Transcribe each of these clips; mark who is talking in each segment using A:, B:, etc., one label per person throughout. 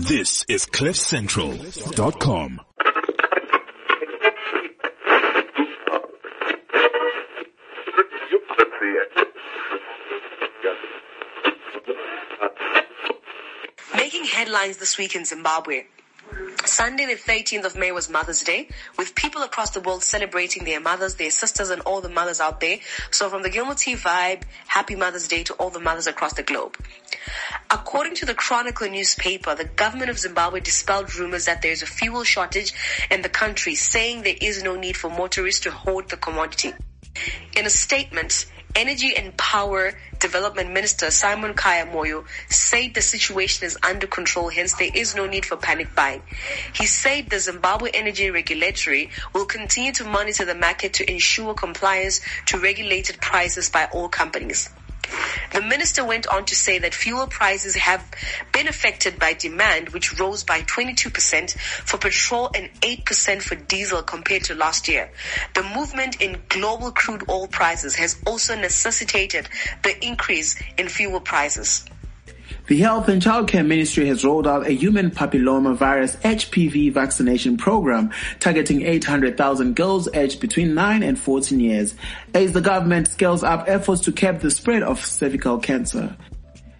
A: This is CliffCentral.com.
B: Making headlines this week in Zimbabwe. Sunday, the 13th of May was Mother's Day, with people across the world celebrating their mothers, their sisters, and all the mothers out there. So from the Gilmore T vibe, happy Mother's Day to all the mothers across the globe. According to the Chronicle newspaper, the government of Zimbabwe dispelled rumors that there is a fuel shortage in the country, saying there is no need for motorists to hoard the commodity. In a statement, Energy and Power Development Minister Simon Khaya Moyo said the situation is under control, hence there is no need for panic buying. He said the Zimbabwe Energy Regulatory will continue to monitor the market to ensure compliance to regulated prices by all companies. The minister went on to say that fuel prices have been affected by demand, which rose by 22% for petrol and 8% for diesel compared to last year. The movement in global crude oil prices has also necessitated the increase in fuel prices.
C: The Health and Childcare Ministry has rolled out a human papilloma virus HPV vaccination program targeting 800,000 girls aged between 9 and 14 years as the government scales up efforts to cap the spread of cervical cancer.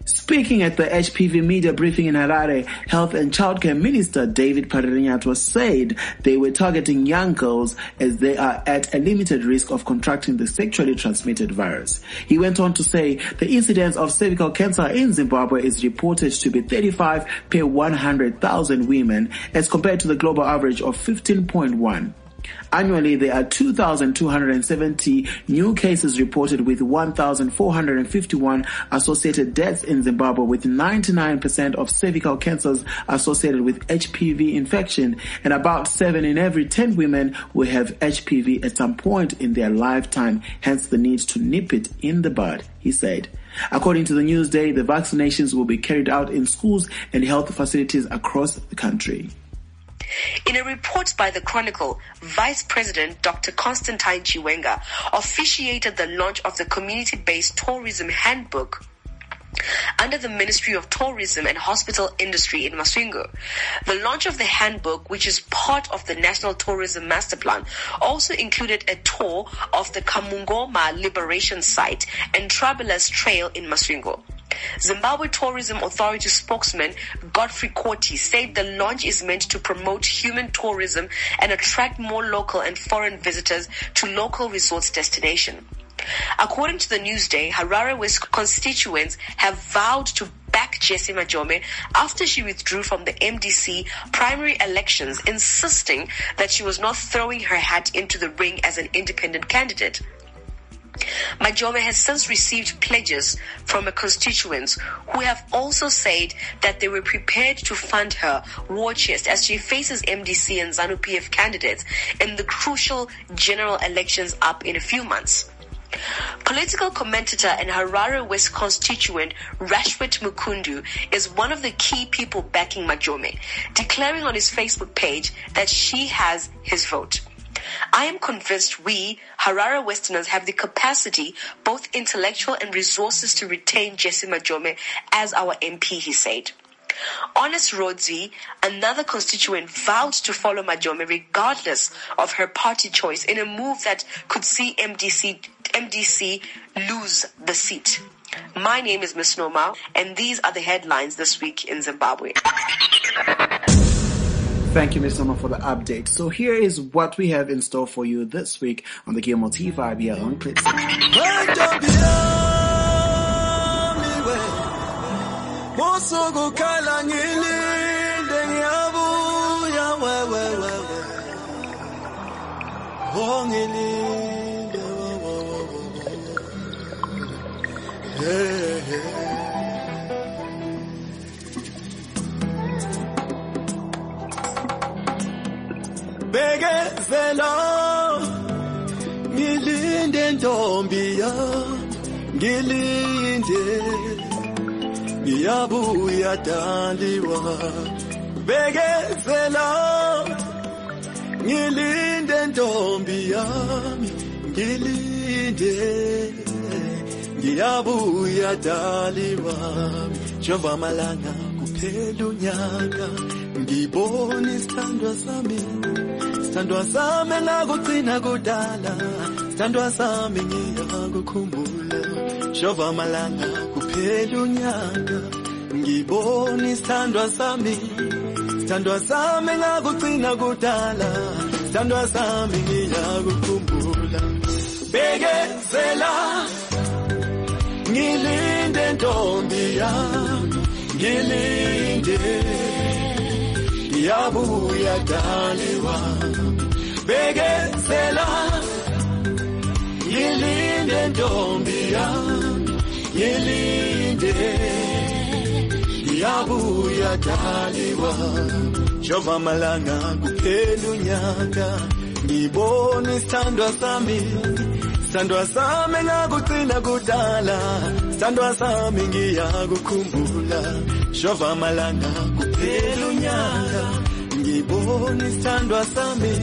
C: Speaking at the HPV media briefing in Harare, Health and Childcare Minister David Parirenyatwa said they were targeting young girls as they are at a limited risk of contracting the sexually transmitted virus. He went on to say the incidence of cervical cancer in Zimbabwe is reported to be 35 per 100,000 women as compared to the global average of 15.1. Annually, there are 2,270 new cases reported with 1,451 associated deaths in Zimbabwe with 99% of cervical cancers associated with HPV infection and about 7 in every 10 women will have HPV at some point in their lifetime, hence the need to nip it in the bud, he said. According to the Newsday, the vaccinations will be carried out in schools and health facilities across the country.
B: In a report by the Chronicle, Vice President Dr. Constantine Chiwenga officiated the launch of the community-based tourism handbook under the Ministry of Tourism and Hospital Industry in Masvingo. The launch of the handbook, which is part of the National Tourism Master Plan, also included a tour of the Kamungoma Liberation Site and Travelers Trail in Masvingo. Zimbabwe Tourism Authority spokesman Godfrey Koti said the launch is meant to promote human tourism and attract more local and foreign visitors to local resorts destination. According to the Newsday, Harare West constituents have vowed to back Jessie Majome after she withdrew from the MDC primary elections, insisting that she was not throwing her hat into the ring as an independent candidate. Majome has since received pledges from her constituents who have also said that they were prepared to fund her war chest as she faces MDC and ZANU PF candidates in the crucial general elections up in a few months. Political commentator and Harare West constituent Rashweat Mukundu is one of the key people backing Majome, declaring on his Facebook page that she has his vote. I am convinced we, Harare Westerners, have the capacity, both intellectual and resources to retain Jessie Majome as our MP, he said. Honest Rodzi, another constituent, vowed to follow Majome regardless of her party choice in a move that could see MDC, MDC lose the seat. My name is Miss Noma, and these are the headlines this week in Zimbabwe.
C: Thank you, Ms. Summer, for the update. So here is what we have in store for you this week on the Gilmore T Vibe here on Clip
D: Musukukhala Bekezela ngilinde ntombi yami ngilinde. Ngiyabuya daliwa. Bekezela ngilinde ntombi yami ngilinde. Ngiyabuya daliwa. Njengoba amalanga kuphela unyaka. Ngibona isithandwa sami. Sithandwa sami engakugcina kudala. Sithandwa sami ngiyakukhumbula shova amalanga kuphela unyaka ngibona isithandwa sami. Sithandwa sami engakugcina kudala. Sithandwa sami ngiyakukhumbula bekezela ngilinde ntombi yami. Ngilinde. Yabuya daliwa bekezela ngilinde ntombi yami ngilinde. Yabuya daliwa jova malanga kuphela unyaka ngibona isithandwa sami. Sithandwa sami ngakugcina kudala sithandwa sami ngiyakukhumbula jova malanga kuphela unyaka. Ngibona isithandwa sami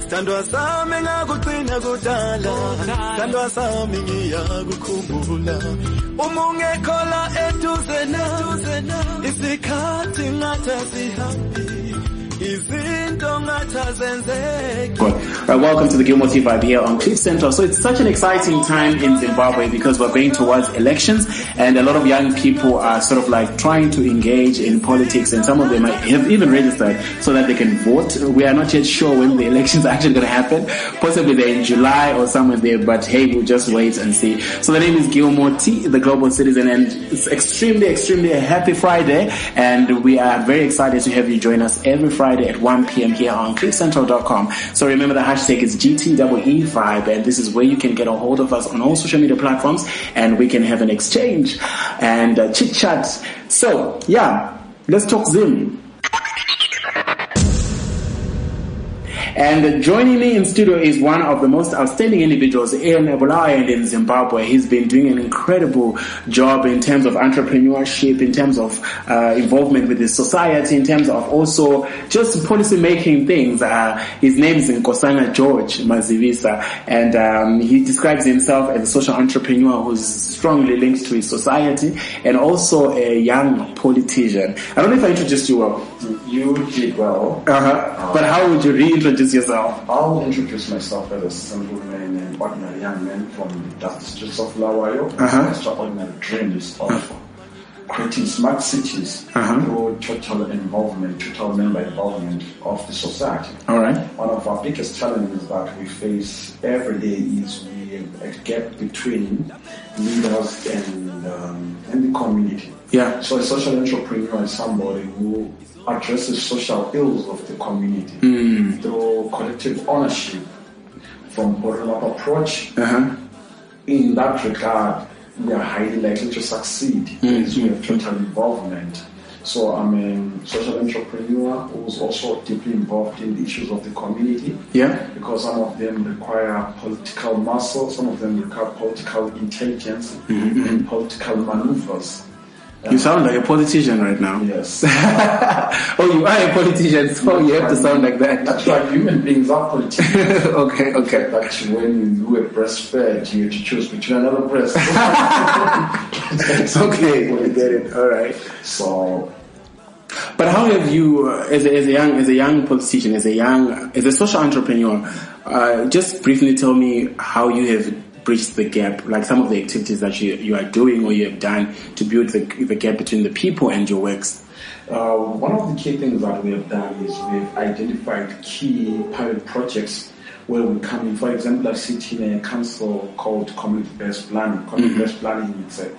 D: sithandwa sami ngakugcina kudala. Sithandwa sami ngiyakukhumbula uma ungekho la eduze na isikhathi ngathi asihambi.
C: Right, welcome to the Gilmore TV Vibe here on Cliff Central. So it's such an exciting time in Zimbabwe because we're going towards elections and a lot of young people are sort of like trying to engage in politics and some of them have even registered so that they can vote. We are not yet sure when the elections are actually going to happen. Possibly they're in July or somewhere there, but hey, we'll just wait and see. So the name is Gilmore T, the global citizen and it's extremely, extremely a happy Friday and we are very excited to have you join us every Friday at 1 p.m. here on cliffcentral.com. So remember the hashtag is GTEE Vibe, and this is where you can get a hold of us on all social media platforms, and we can have an exchange and chit chat. So yeah, let's talk Zim. And joining me in studio is one of the most outstanding individuals in Bulawayo and in Zimbabwe. He's been doing an incredible job in terms of entrepreneurship, in terms of uh, involvement with the society, in terms of also just policy making things. Uh, his name is Nkosana George Mazibisa, and um, he describes himself as a social entrepreneur who's strongly linked to his society and also a young politician. I don't know if I introduced you well.
E: You did well.
C: Uh-huh. But how would you reintroduce yourself?
E: I'll introduce myself as a simple man and ordinary young man from the districts of Lawayo.
C: Uh-huh.
E: My extraordinary dream is of creating smart cities
C: Uh-huh.
E: through total involvement, total member involvement of the society.
C: All right.
E: One of our biggest challenges that we face every day is we have a gap between leaders and um, and the community.
C: Yeah.
E: So a social entrepreneur is somebody who addresses social ills of the community hmm. through collective ownership from bottom-up approach.
C: Uh-huh.
E: In that regard, we are highly likely to succeed hmm. as we have total involvement. So I'm a social entrepreneur who's also deeply involved in the issues of the community
C: Yeah.
E: because some of them require political muscle, some of them require political intelligence mm-hmm. and political maneuvers.
C: You sound like a politician right now.
E: Yes.
C: oh, you are a politician, so you have to sound like that.
E: That's right. Human beings are politicians.
C: okay, okay.
E: But when you do a were breastfed, you had to choose between another breast.
C: Okay, we get it. All right.
E: So
C: But how have you, uh, as a, as a young as a young politician, as a young as a social entrepreneur, uh, just briefly tell me how you have bridged the gap, like some of the activities that you you are doing or you have done to build the, the gap between the people and your works.
E: Uh, one of the key things that we have done is we've identified key pilot projects where we come in. For example, I sit in a council called Community-Based Planning. Community-Based Planning, it's, a,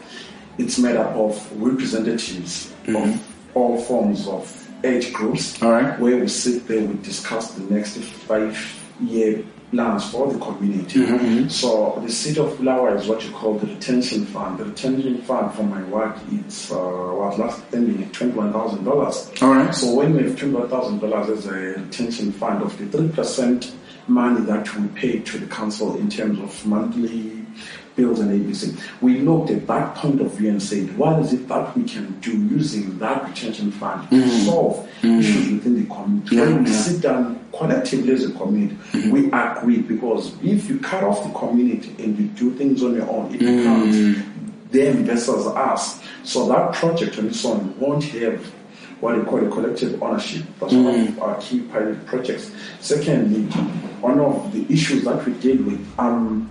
E: it's made up of representatives of all forms of age groups.
C: All right.
E: Where we sit there, we discuss the next five-year plans for the community.
C: Mm-hmm,
E: So the seat of flower is what you call the retention fund. The retention fund for my work it's uh, was last standing at twenty one thousand dollars.
C: All right.
E: So when we have twenty one thousand dollars as a retention fund of the three percent money that we pay to the council in terms of monthly bills and ABC, we looked at that point of view and said, what is it that we can do using that retention fund to mm-hmm. solve mm-hmm. issues within the community? When we
C: Yeah.
E: sit down collectively as a community, mm-hmm. we agree because if you cut off the community and you do things on your own, it becomes them versus us. So that project on its own won't have what we call a collective ownership. That's one of our key pilot projects. Secondly, one of the issues that we deal with, um,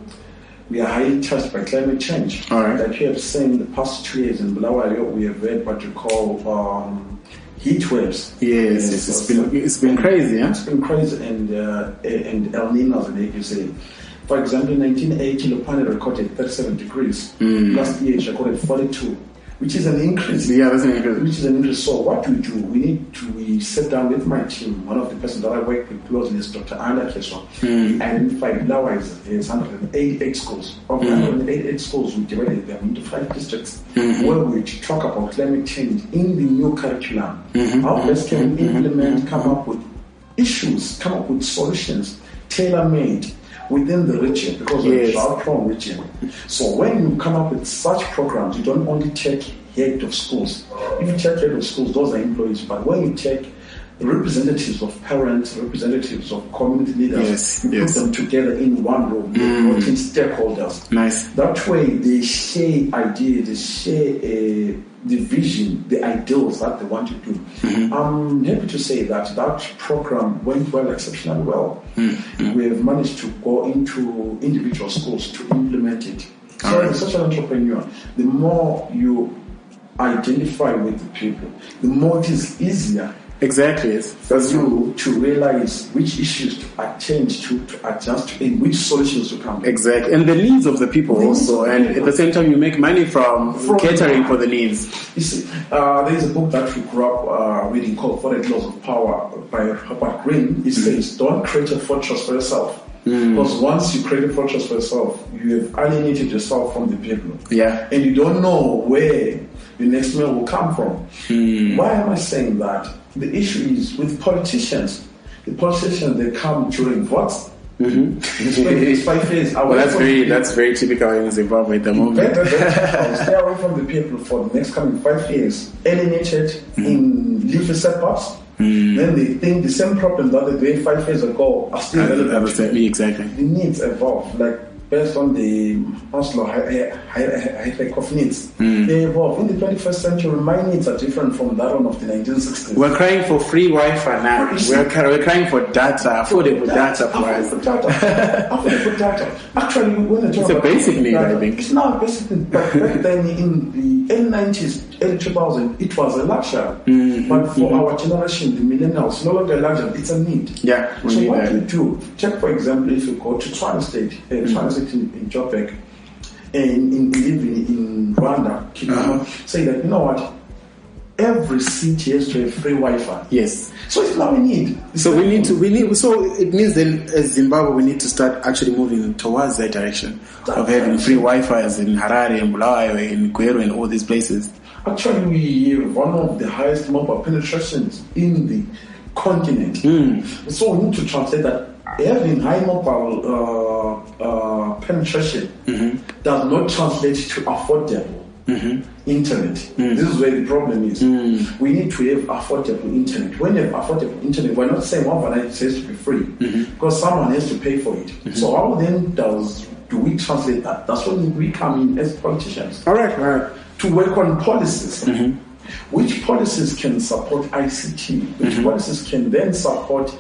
E: we are highly touched by climate change.
C: All right.
E: Like you have seen the past two years in Bulawayo, we have had what you call um, heat waves.
C: Yes, yes, it's
E: so-
C: been it's been crazy, yeah.
E: it's been crazy and uh, and El Ninos, like you say. For example, in 1980, Lupane recorded 37 degrees. Last year, it recorded 42, which is an increase.
C: Yeah, that's an increase.
E: Which is an increase. So what we do, we need to we sit down with my team. One of the persons that I work with closely is Dr. Anna Keswa. We identified now is there's 188 schools. Of the hmm. 188 schools, we divided them into five districts hmm. where we talk about climate change in the new curriculum. Hmm. How best can we implement, come up with issues, come up with solutions tailor-made within the region because we're a
C: Yes.
E: drought-prone region. So when you come up with such programs, you don't only take head of schools. If you take head of schools, those are employees. But when you take representatives of parents, representatives of community leaders,
C: Yes,
E: you
C: yes.
E: put them together in one room, you brought stakeholders.
C: Nice.
E: That way, they share ideas, they share uh, the vision, the ideals that they want to do. Mm-hmm. I'm happy to say that that program went well, exceptionally well. Mm-hmm. We have managed to go into individual schools to implement it. So, as such an entrepreneur, the more you identify with the people, the more it is easier
C: Exactly. It's,
E: for you to realize which issues to attend to, to adjust to, and which solutions to come.
C: Exactly, and the needs of the people
E: The
C: also,
E: the
C: and at the same time, you make money from,
E: From-
C: catering for the needs.
E: You see, uh, there is a book that we grew up uh, reading called Four Laws of Power by Herbert Greene. It says, don't create a fortress for yourself. Because once you create a fortress for yourself, you have alienated yourself from the people.
C: Yeah.
E: And you don't know where the next meal will come from. Why am I saying that? The issue is with politicians. The politicians, they come during votes. Mm-hmm. It's five years
C: Well, that's very that's very typical in Zimbabwe at the moment.
E: Stay away from the people for the next coming five years, alienated in leafy setbacks. Then they think the same problem that they had five years ago are still relevant.
C: exactly.
E: The needs evolve, like based on the Oslo of needs. They evolve. In the 21st century, my needs are different from that one of the 1960s.
C: We're crying for free Wi-Fi now. We're, we're crying for data, affordable data for us.
E: Affordable data. Affordable data. Actually, when I talk
C: It's a
E: about
C: basic need,
E: data,
C: I think.
E: It's not a basic need, but back then in the early 90s, early 2000, it was a luxury.
C: Mm-hmm.
E: But for our generation, the millennials, no longer a luxury, it's a need.
C: Yeah,
E: so
C: need
E: what
C: that.
E: you do, take for example, if you go to Twana State, uh,
C: Mm-hmm.
E: Twana State in, in and in, living in Rwanda, Kigoma,
C: Uh-huh.
E: say that, you know what, every city has to have free Wi-Fi.
C: Yes.
E: So it's now we need.
C: So we need to we need so it means then as Zimbabwe we need to start actually moving towards that direction of having free Wi-Fi as in Harare and Bulawayo and Gweru and all these places.
E: Actually, we have one of the highest mobile penetrations in the continent. Hmm. So we need to translate that having high mobile uh, uh, penetration mm-hmm. does not translate to affordable mm-hmm. internet. Hmm. This is where the problem is. Hmm. We need to have affordable internet. When you have affordable internet, we're not saying one night it has to be free mm-hmm. because someone has to pay for it. So how then does do we translate that? That's when we come in as politicians
C: All right, all right.
E: To work on policies. Mm-hmm. Which policies can support ICT? Which mm-hmm. policies can then support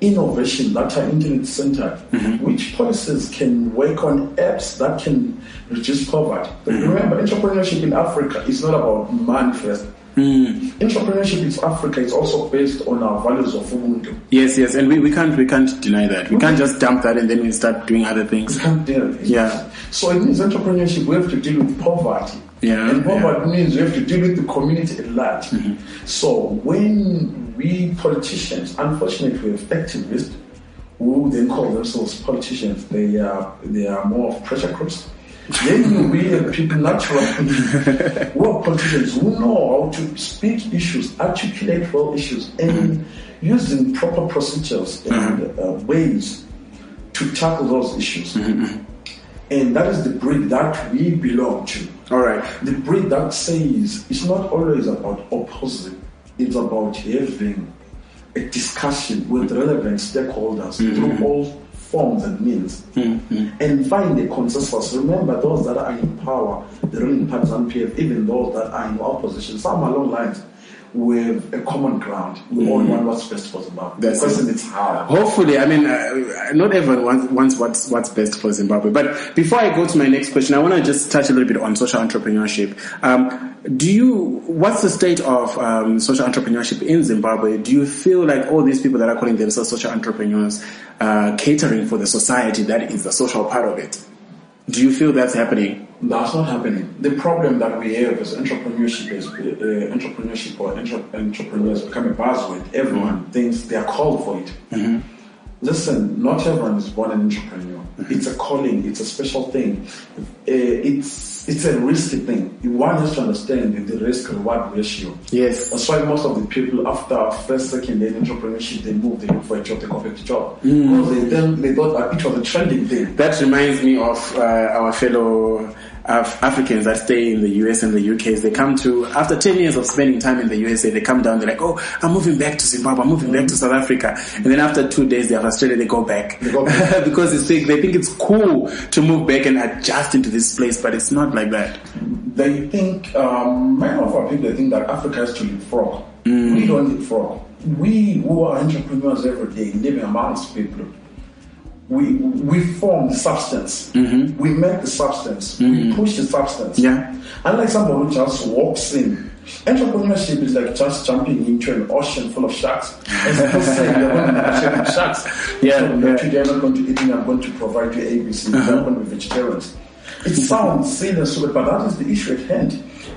E: innovation that are internet centered? Mm-hmm. Which policies can work on apps that can reduce poverty? Remember, entrepreneurship in Africa is not about money first. Mm. Entrepreneurship in Africa is also based on our values of Ubuntu.
C: Yes, yes, and we, we can't we can't deny that. We can't just dump that and then we start doing other
E: We
C: things.
E: can't deal with it.
C: Yeah.
E: So it means entrepreneurship, we have to deal with poverty.
C: Yeah,
E: And poverty
C: yeah.
E: means we have to deal with the community at large.
C: Mm-hmm.
E: So when we politicians, unfortunately, we have activists who then call themselves politicians, they are they are more of pressure groups. Then we have people naturally who are politicians who know how to speak issues, articulate well issues, and using proper procedures and uh, ways to tackle those issues. And that is the breed that we belong to.
C: All right.
E: The breed that says it's not always about opposing, it's about having a discussion with relevant stakeholders mm-hmm. through all forms and means mm-hmm. and find a consensus. Remember, those that are in power, the ruling parties and PF, even those that are in opposition, some along lines with a common ground. We all want what's best for Zimbabwe.
C: That's
E: the question
C: it.
E: is how.
C: Hopefully, I mean, uh, not everyone wants, wants what's what's best for Zimbabwe. But before I go to my next question, I want to just touch a little bit on social entrepreneurship. Um, do you? What's the state of um, social entrepreneurship in Zimbabwe? Do you feel like all these people that are calling themselves social entrepreneurs, uh, catering for the society that is the social part of it? Do you feel that's happening?
E: That's not happening. The problem that we have is entrepreneurship is uh, entrepreneurship or entre- entrepreneurs become a buzzword. Everyone thinks they are called for it. Listen, not everyone is born an entrepreneur. It's a calling. It's a special thing. Uh, it's it's a risky thing. One has to understand the risk reward ratio.
C: Yes.
E: That's why most of the people after first, second day in entrepreneurship, they move, they look for a job, they go back a job. Because they, then, they thought it was a trending thing.
C: That reminds me of uh, our fellow Af- Africans that stay in the US and the UK. They come to, after 10 years of spending time in the USA, they come down, they're like, oh, I'm moving back to Zimbabwe, I'm moving back to South Africa. And then after two days, they're frustrated, they go back.
E: They go back.
C: because it's, they think it's cool to move back and adjust into this place, but it's not like that.
E: They think, um, many of our people, they think that Africa is to leapfrog. We don't leapfrog. We who are entrepreneurs every day, living amongst people, we we form the substance. Mm-hmm. We make the substance. We mm-hmm. push the substance.
C: Yeah.
E: Unlike someone who just walks in. Entrepreneurship is like just jumping into an ocean full of sharks. As people say, you're going to be ocean of sharks.
C: Yeah,
E: So,
C: yeah.
E: Today I'm not going to eat me, I'm going to provide you ABC. You're not uh-huh. going to be vegetarians. It sounds silly and stupid, but that is the issue at hand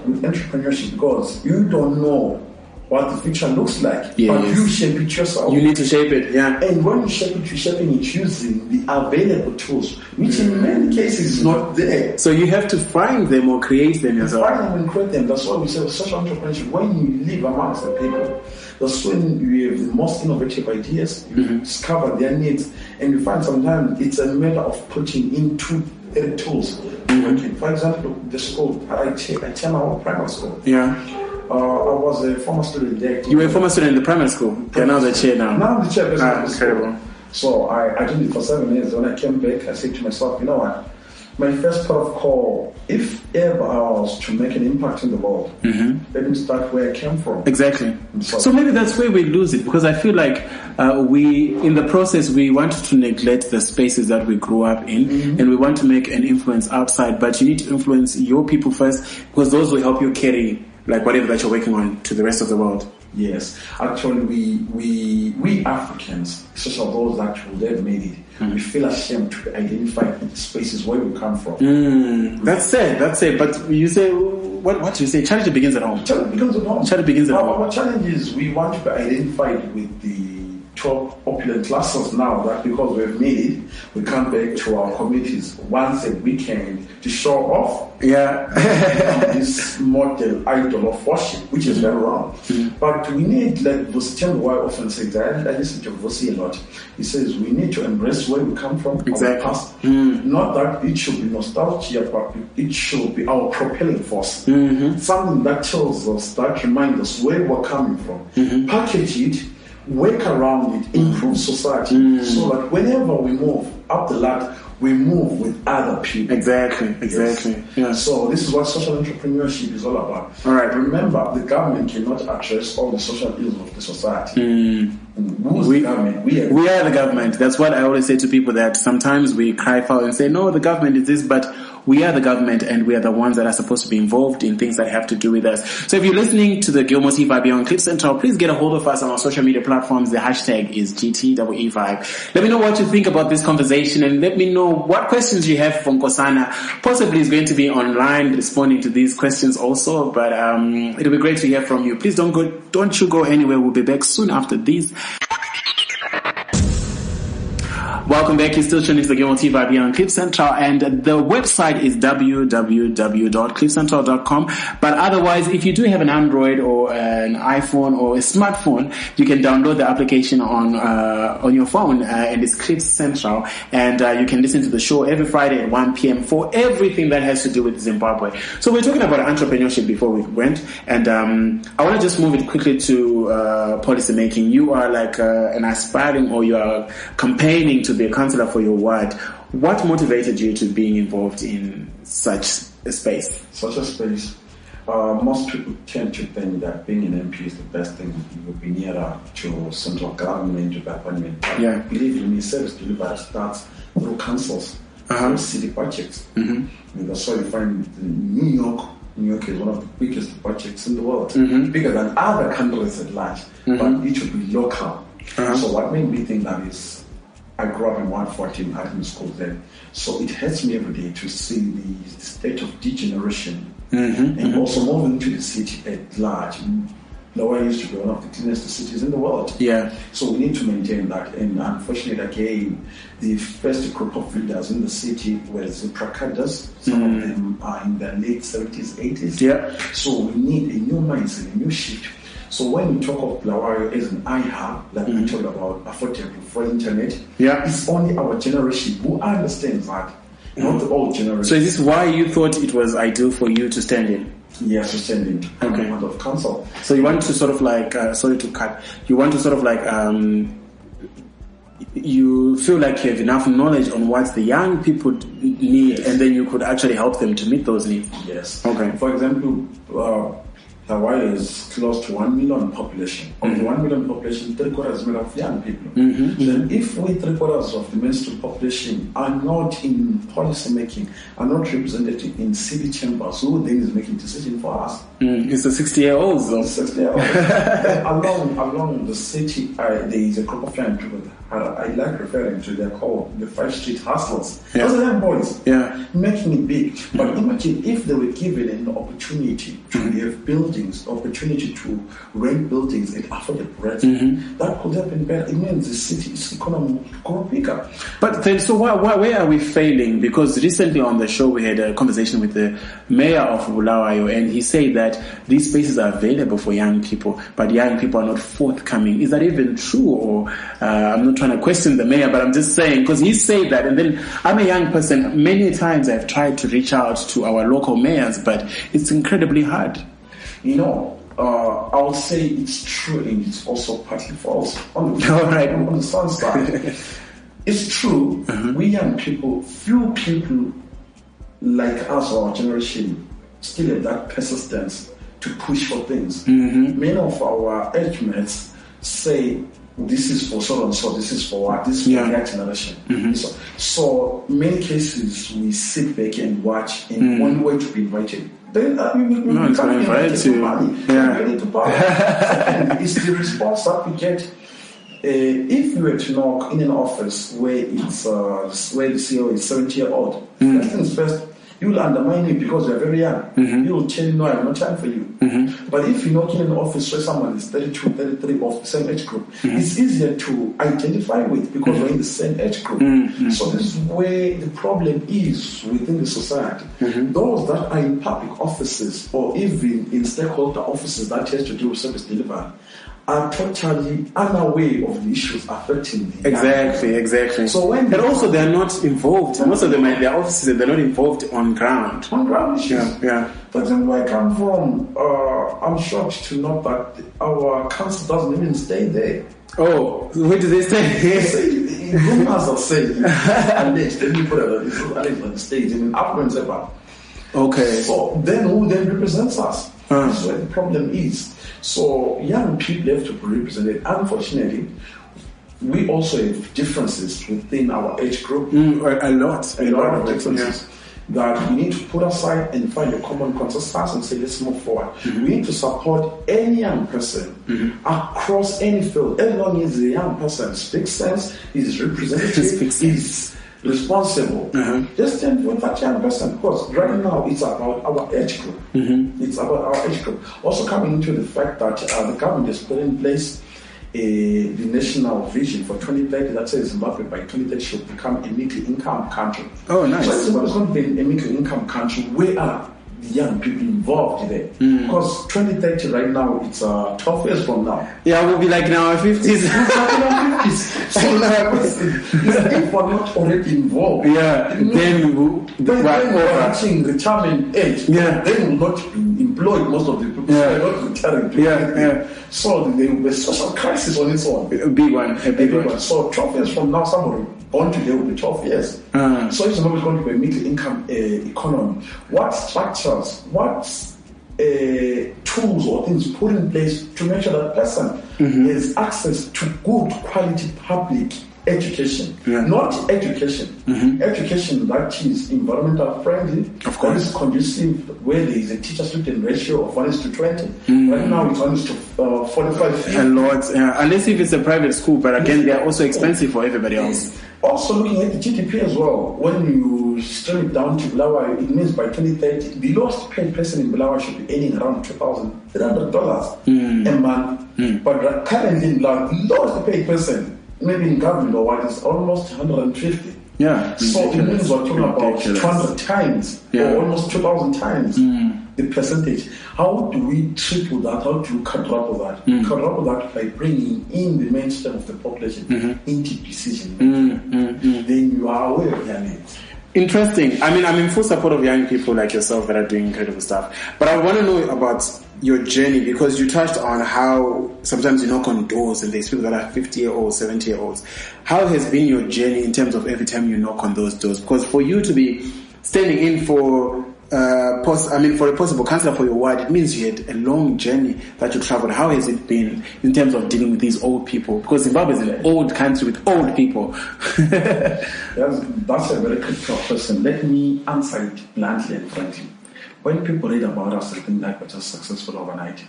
E: with entrepreneurship because you don't know what the future looks like, but you shape it yourself.
C: You need to shape it, yeah.
E: And when you shape it, you're shaping it using the available tools, which in mm. many cases is not there.
C: So you have to find them or create them yourself.
E: Find them and create them. That's why we say social entrepreneurship, when you live amongst the people, that's when you have the most innovative ideas, you mm-hmm. discover their needs, and you find sometimes it's a matter of putting into the tools. Mm-hmm. Okay. For example, the school, I take, I tell our primary school.
C: Yeah.
E: Uh, I was a former student there.
C: You were a former student in the primary school. You're now the chair now.
E: Now I'm the chairperson
C: Ah,
E: of the school.
C: incredible.
E: So I, I did it for seven years. When I came back, I said to myself, you know what? My first port of call, if ever I was to make an impact in the world, let me start where I came from.
C: Exactly.
E: So-
C: So maybe that's where we lose it because I feel like uh, we, in the process, we want to neglect the spaces that we grew up in, and we want to make an influence outside. But you need to influence your people first because those will help you carry like whatever that you're working on to the rest of the world.
E: Yes, actually, we we we Africans, especially those that have made it, mm. we feel ashamed to identify spaces where we come from. Mm.
C: That's it. That's it. But you say what? What do you say? Charity begins at home.
E: Challenge begins at home.
C: Challenge begins at
E: our,
C: home.
E: Our challenge is we want to be identified with the top opulent classes now that because we've made it, we come back to our communities once a weekend to show off
C: Yeah.
E: this model idol of worship, which is very wrong. Mm-hmm. But we need, like Vusi Why often says, I, I listen to Vusi a lot. He says we need to embrace where we come from,
C: Exactly.
E: our past. Mm. Not that it should be nostalgia, but it should be our propelling force. Mm-hmm. Something that tells us, that reminds us where we're coming from. Mm-hmm. Package it, work around it, improve mm. society, mm. so that whenever we move up the ladder, we move with other people.
C: Exactly. Exactly. Yeah.
E: So this is what social entrepreneurship is all about.
C: All right.
E: Remember, the government cannot address all the social ills of the society. Mm. Who's
C: We-
E: the government? We are.
C: We are the government. That's what I always say to people that sometimes we cry foul and say, no, the government is this, but we are the government and we are the ones that are supposed to be involved in things that have to do with us. So if you're listening to the Gilmore T Vibe on Cliff Central, please get a hold of us on our social media platforms. The hashtag is GTEE Vibe. Let me know what you think about this conversation and let me know what questions you have from Nkosana. Possibly is going to be online responding to these questions also, but um, it'll be great to hear from you. Please don't go, don't you go anywhere. We'll be back soon after these. Welcome back. You're still tuning to the Game on TV here on Cliff Central and the website is www.cliffcentral.com. But otherwise, if you do have an Android or an iPhone or a smartphone, you can download the application on, uh, on your phone, uh, and it's Cliff Central and, uh, you can listen to the show every Friday at 1 p.m. for everything that has to do with Zimbabwe. So we're talking about entrepreneurship before we went and, um, I want to just move it quickly to, uh, policy making. You are like, uh, an aspiring or you are campaigning to be a councillor for your ward. What motivated you to being involved in such a space?
E: Such a space. Uh, most people tend to think that being an MP is the best thing. You will be nearer to central government, to government. But
C: Yeah.
E: Believe me, service delivery starts through councils,
C: Uh-huh.
E: through city budgets. Mm-hmm. And that's why you find New York, New York is one of the biggest budgets in the world, bigger than other countries at large, but it should be local. So what made me think that is, I grew up in 114 Academy School then, so it hurts me every day to see the state of degeneration mm-hmm, and mm-hmm. also moving to the city at large. Lower used to be one of the cleanest cities in the world.
C: Yeah.
E: So we need to maintain that. And unfortunately, again, the first group of leaders in the city were the Prakadas. Some of mm. them are in their late 70s, 80s.
C: Yeah.
E: So we need a new mindset, a new shift. So when we talk of Bulawayo as an iHub, like we talk about affordable for internet,
C: Yeah.
E: it's only our generation who understands that, not the old generation.
C: So is this why you thought it was ideal for you to stand in?
E: yes, we're sending
C: Okay.
E: okay. of council.
C: So you want to sort of like, uh, sorry to cut, you want to sort of like, um, you feel like you have enough knowledge on what the young people need and then you could actually help them to meet those needs.
E: Yes.
C: Okay.
E: For example, uh, Hawaii is close to 1 million population. Of
C: Mm-hmm.
E: the 1 million population, three quarters is made of young people. Then if we three quarters of the mainstream population are not in policy making, are not represented in city chambers, who then is making decision for us?
C: Mm, it's the 60 year olds though.
E: Six year olds. Along, along the city, uh, there is a group of young people I, like referring to, they're called the Five Street Hustlers.
C: Yeah.
E: Those are boys
C: Yeah.
E: making it big. But imagine if they were given an opportunity to have buildings, opportunity to rent buildings at affordable rates, that could have been better. It means the city's economy grow bigger.
C: But then, so why, why, where are we failing? Because recently on the show we had a conversation with the mayor of Bulawayo, and he said that these spaces are available for young people, but young people are not forthcoming. Is that even true? Or uh, I'm not trying to question the mayor, but I'm just saying because he said that, and then I'm a young person. Many times I've tried to reach out to our local mayors, but it's incredibly hard.
E: You know, uh, I would say it's true and it's also partly false. On the,
C: All right.
E: on the sun side, it's true. Uh-huh. We young people, few people like us or our generation still have that persistence to push for things. Mm-hmm. Many of our age mates say this is for so and so, this is for what, this is for
C: Yeah.
E: the next generation. Mm-hmm. So, so many cases we sit back and watch and mm. one way to be invited. Then uh, we, we, we
C: No, it's
E: can't
C: not
E: be
C: invited
E: invited
C: to-
E: for money.
C: yeah.
E: We need to power. It's the response that we get. Uh, if you were to knock in an office where it's uh, where the CEO is 70 year old,
C: Mm.
E: first things first, you will undermine him because you're very young.
C: Mm-hmm.
E: You will tell no, I have no time for you. But if you knock in an office where someone is 32, 33 of the same age group,
C: Mm-hmm.
E: it's easier to identify with because we're in the same age group.
C: Mm-hmm.
E: So this is where the problem is within the society.
C: Mm-hmm.
E: Those that are in public offices or even in stakeholder offices that has to do with service delivery are totally unaware of the issues affecting the young
C: Exactly, exactly.
E: So when-
C: and also they're not involved. Most of them are in their offices and they're not involved on ground.
E: on ground issues.
C: Yeah, yeah.
E: For example, where I come from, uh, I'm shocked to know that our council doesn't even stay there.
C: Oh, where do they
E: They
C: stay?
E: say, rumors are saying, alleged, let me put is alleged on the stage, in African Zebra.
C: okay.
E: So then who then represents us? Is where the problem is. So young people have to be represented. Unfortunately, we also have differences within our age group.
C: Mm, a, a lot.
E: a lot of
C: yeah.
E: differences that we need to put aside and find a common consensus and say let's move forward.
C: Mm-hmm.
E: We need to support any young person across any field, as long as the young person speaks sense, is representative, is responsible.
C: Uh-huh.
E: Just stand with that young person because right now it's about our age group.
C: Mm-hmm.
E: It's about our age group. Also coming into the fact that uh, the government has put in place a, the national vision for 2030 that says Zimbabwe by 2030 should become a middle income country.
C: Oh, nice.
E: So Zimbabwe is going to be a middle income country, where are the young people involved there?
C: Mm.
E: Because 2030 right now, it's uh, 12 years from now.
C: Yeah, we'll be like in our 50s.
E: so the question is, if we're not already involved,
C: yeah, then we'll,
E: then,
C: we're
E: then we're
C: over.
E: reaching retirement age.
C: Yeah.
E: Then we'll not be employed most of the people.
C: Yeah.
E: They're not retiring. people.
C: Yeah, yeah.
E: So there will be social crisis on its own.
C: A big one. A big
E: Everyone.
C: one.
E: So 12 years from now, somebody born today will be 12 years.
C: Uh.
E: So it's not going to be a middle income uh, economy. What structures, what uh, tools or things put in place to make sure that person
C: Mm-hmm.
E: has access to good quality public education,
C: Yeah. Mm-hmm.
E: not education. Education that is environmental friendly,
C: Of course.
E: is conducive, where there is a teacher-student ratio of 1 is to 20.
C: Mm-hmm.
E: Right now it's 1 is to uh, 45.
C: A lot. Yeah. Unless if it's a private school, but again, they're also expensive for everybody else.
E: Also looking at the GDP as well, when you stream it down to Bulawa, it means by 2030, the lowest paid person in Bulawa should be earning around $2,300 a month. But currently in the lowest paid person, maybe in government or what, is almost 150.
C: Yeah.
E: So it means we're talking about 200 times
C: Yeah.
E: or almost 2,000 times mm. the percentage. How do we triple that? How do you quadruple that? You mm. quadruple that by bringing in the mainstream of the population mm-hmm. into decision mm, making. Then you are aware of their needs.
C: Interesting. I mean, I'm in full support of young people like yourself that are doing incredible stuff. But I want to know about your journey because you touched on how sometimes you knock on doors and there's people that are 50 year olds, 70 year olds. How has been your journey in terms of every time you knock on those doors? Because for you to be standing in for uh, pos- I mean, for a possible counselor for your ward, it means you had a long journey that you traveled. How has it been in terms of dealing with these old people? Because Zimbabwe is an old country with old people.
E: That's, that's a very critical question. Let me answer it bluntly and frankly. When people read about us, they think that we're just successful overnight.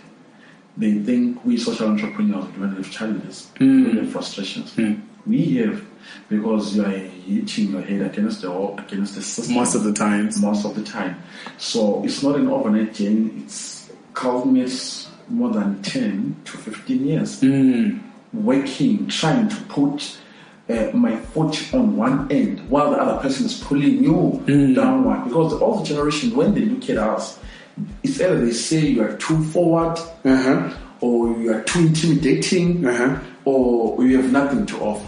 E: They think we social entrepreneurs we don't have challenges, hmm. we have frustrations. Hmm. We have because you are hitting your head against the wall, against the system.
C: Most of the times.
E: Most of the time. So it's not an overnight journey. It's culminates more than 10 to 15 years hmm. working, trying to put uh, my foot on one end while the other person is pulling you downward. Because the older generation, when they look at us, it's either they say you are too forward,
C: Uh-huh.
E: or you are too intimidating,
C: Uh-huh.
E: or you have nothing to offer.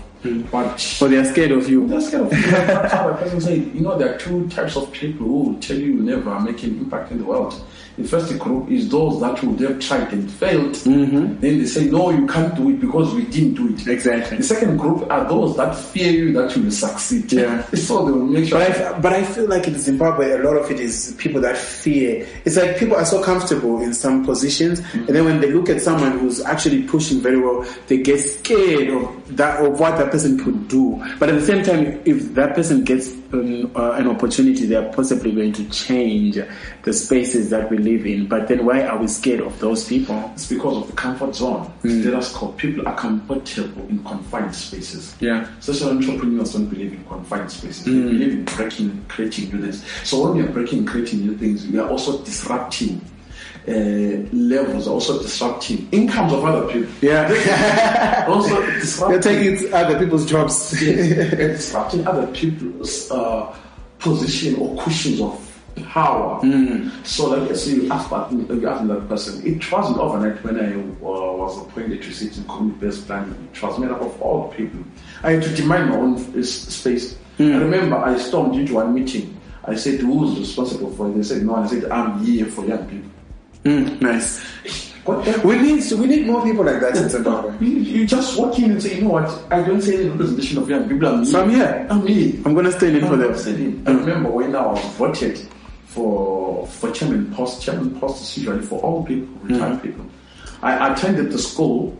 E: But
C: So they are scared of you.
E: that's kind of that's how a person say, you know, there are two types of people who will tell you you never make an impact in the world. The first group is those that would have tried and failed. Mm-hmm. Then they say, no, you can't do it because we didn't do it.
C: Exactly.
E: The second group are those that fear you that you will succeed.
C: Yeah.
E: so they will make sure.
C: But I, but I feel like in Zimbabwe, a lot of it is people that fear. It's like people are so comfortable in some positions, mm. and then when they look at someone who's actually pushing very well, they get scared of that of what that person could do. But at the same time, if that person gets um, uh, an opportunity, they are possibly going to change the spaces that we live in. But then, why are we scared of those people?
E: it's because of the comfort zone. Status quo. People are comfortable in confined spaces.
C: Yeah.
E: Social entrepreneurs don't believe in confined spaces. They believe in breaking, creating new things. So when we are breaking, creating new things, we are also disrupting uh, levels, also disrupting incomes of other people.
C: Yeah,
E: Also
C: they're
E: disrupting,
C: taking other people's jobs.
E: and disrupting other people's uh, position or cushions of power. So, like I say, you asked, that, you asked that person. It wasn't overnight when I uh, was appointed to sit in community-based planning. It was made up of all people. I had to demand my own space. I remember I stormed into one meeting. I said, "Who's responsible for it?" They said, "No." I said, "I'm here for young people."
C: Mm, nice. We need we need more people like that in Zimbabwe.
E: You, you just walk in and say, you know what? I don't say any representation of young people. I'm
C: So I'm here.
E: I'm here.
C: I'm gonna stand in for them.
E: I remember when I was voted for for chairman post. Chairman post is usually for all people, mm. retired people. I attended the school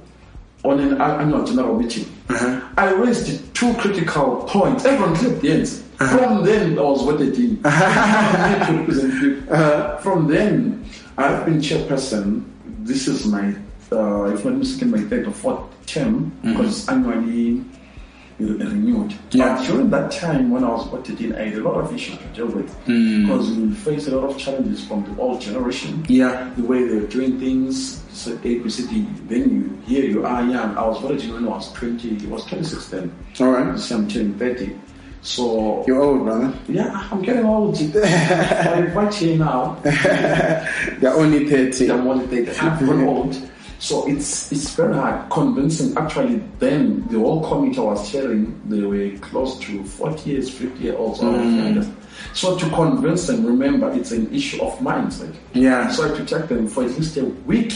E: on an annual general meeting. Uh-huh. I raised two critical points. Everyone clapped the hands. Uh-huh. From then, I was voted in. I'm here to represent people. Uh-huh. From then, I've been chairperson. This is my, uh, if I'm not mistaken, my third or fourth term because it's annually renewed.
C: Yeah.
E: But during that time when I was voted in, I had a lot of issues to deal with because we face a lot of challenges from the old generation.
C: Yeah.
E: The way they're doing things, so A, B, C, D. Then you here you are young. I was voted in when I was 20, it was 26 then.
C: All right.
E: So I'm turning 30. So
C: You're old, brother.
E: yeah, I'm getting old. I'm right here now.
C: They're only 30.
E: They're only 30. I've grown old. So it's it's very hard convincing. Actually, then the whole committee I was chairing, they were close to 40 years, 50 years old. So, so to convince them, remember, it's an issue of mindset.
C: Yeah.
E: So I had to take them for at least a week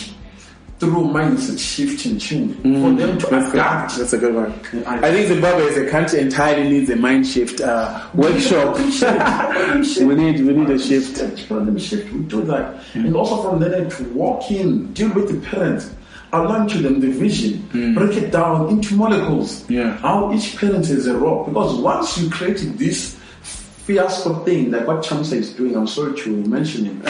E: through mindset shifting change for them to
C: That's good. That's a good one.
E: I-
C: I think Zimbabwe as a country entirely needs a mind shift uh, workshop. we need we need a shift.
E: Paradigm shift. We do that, and also from there to walk in, deal with the parents, outline to them the vision, break it down into molecules.
C: Yeah.
E: How each parent has a role. Because once you created this fiasco thing, like what Chamisa is doing, I'm sorry to mention him.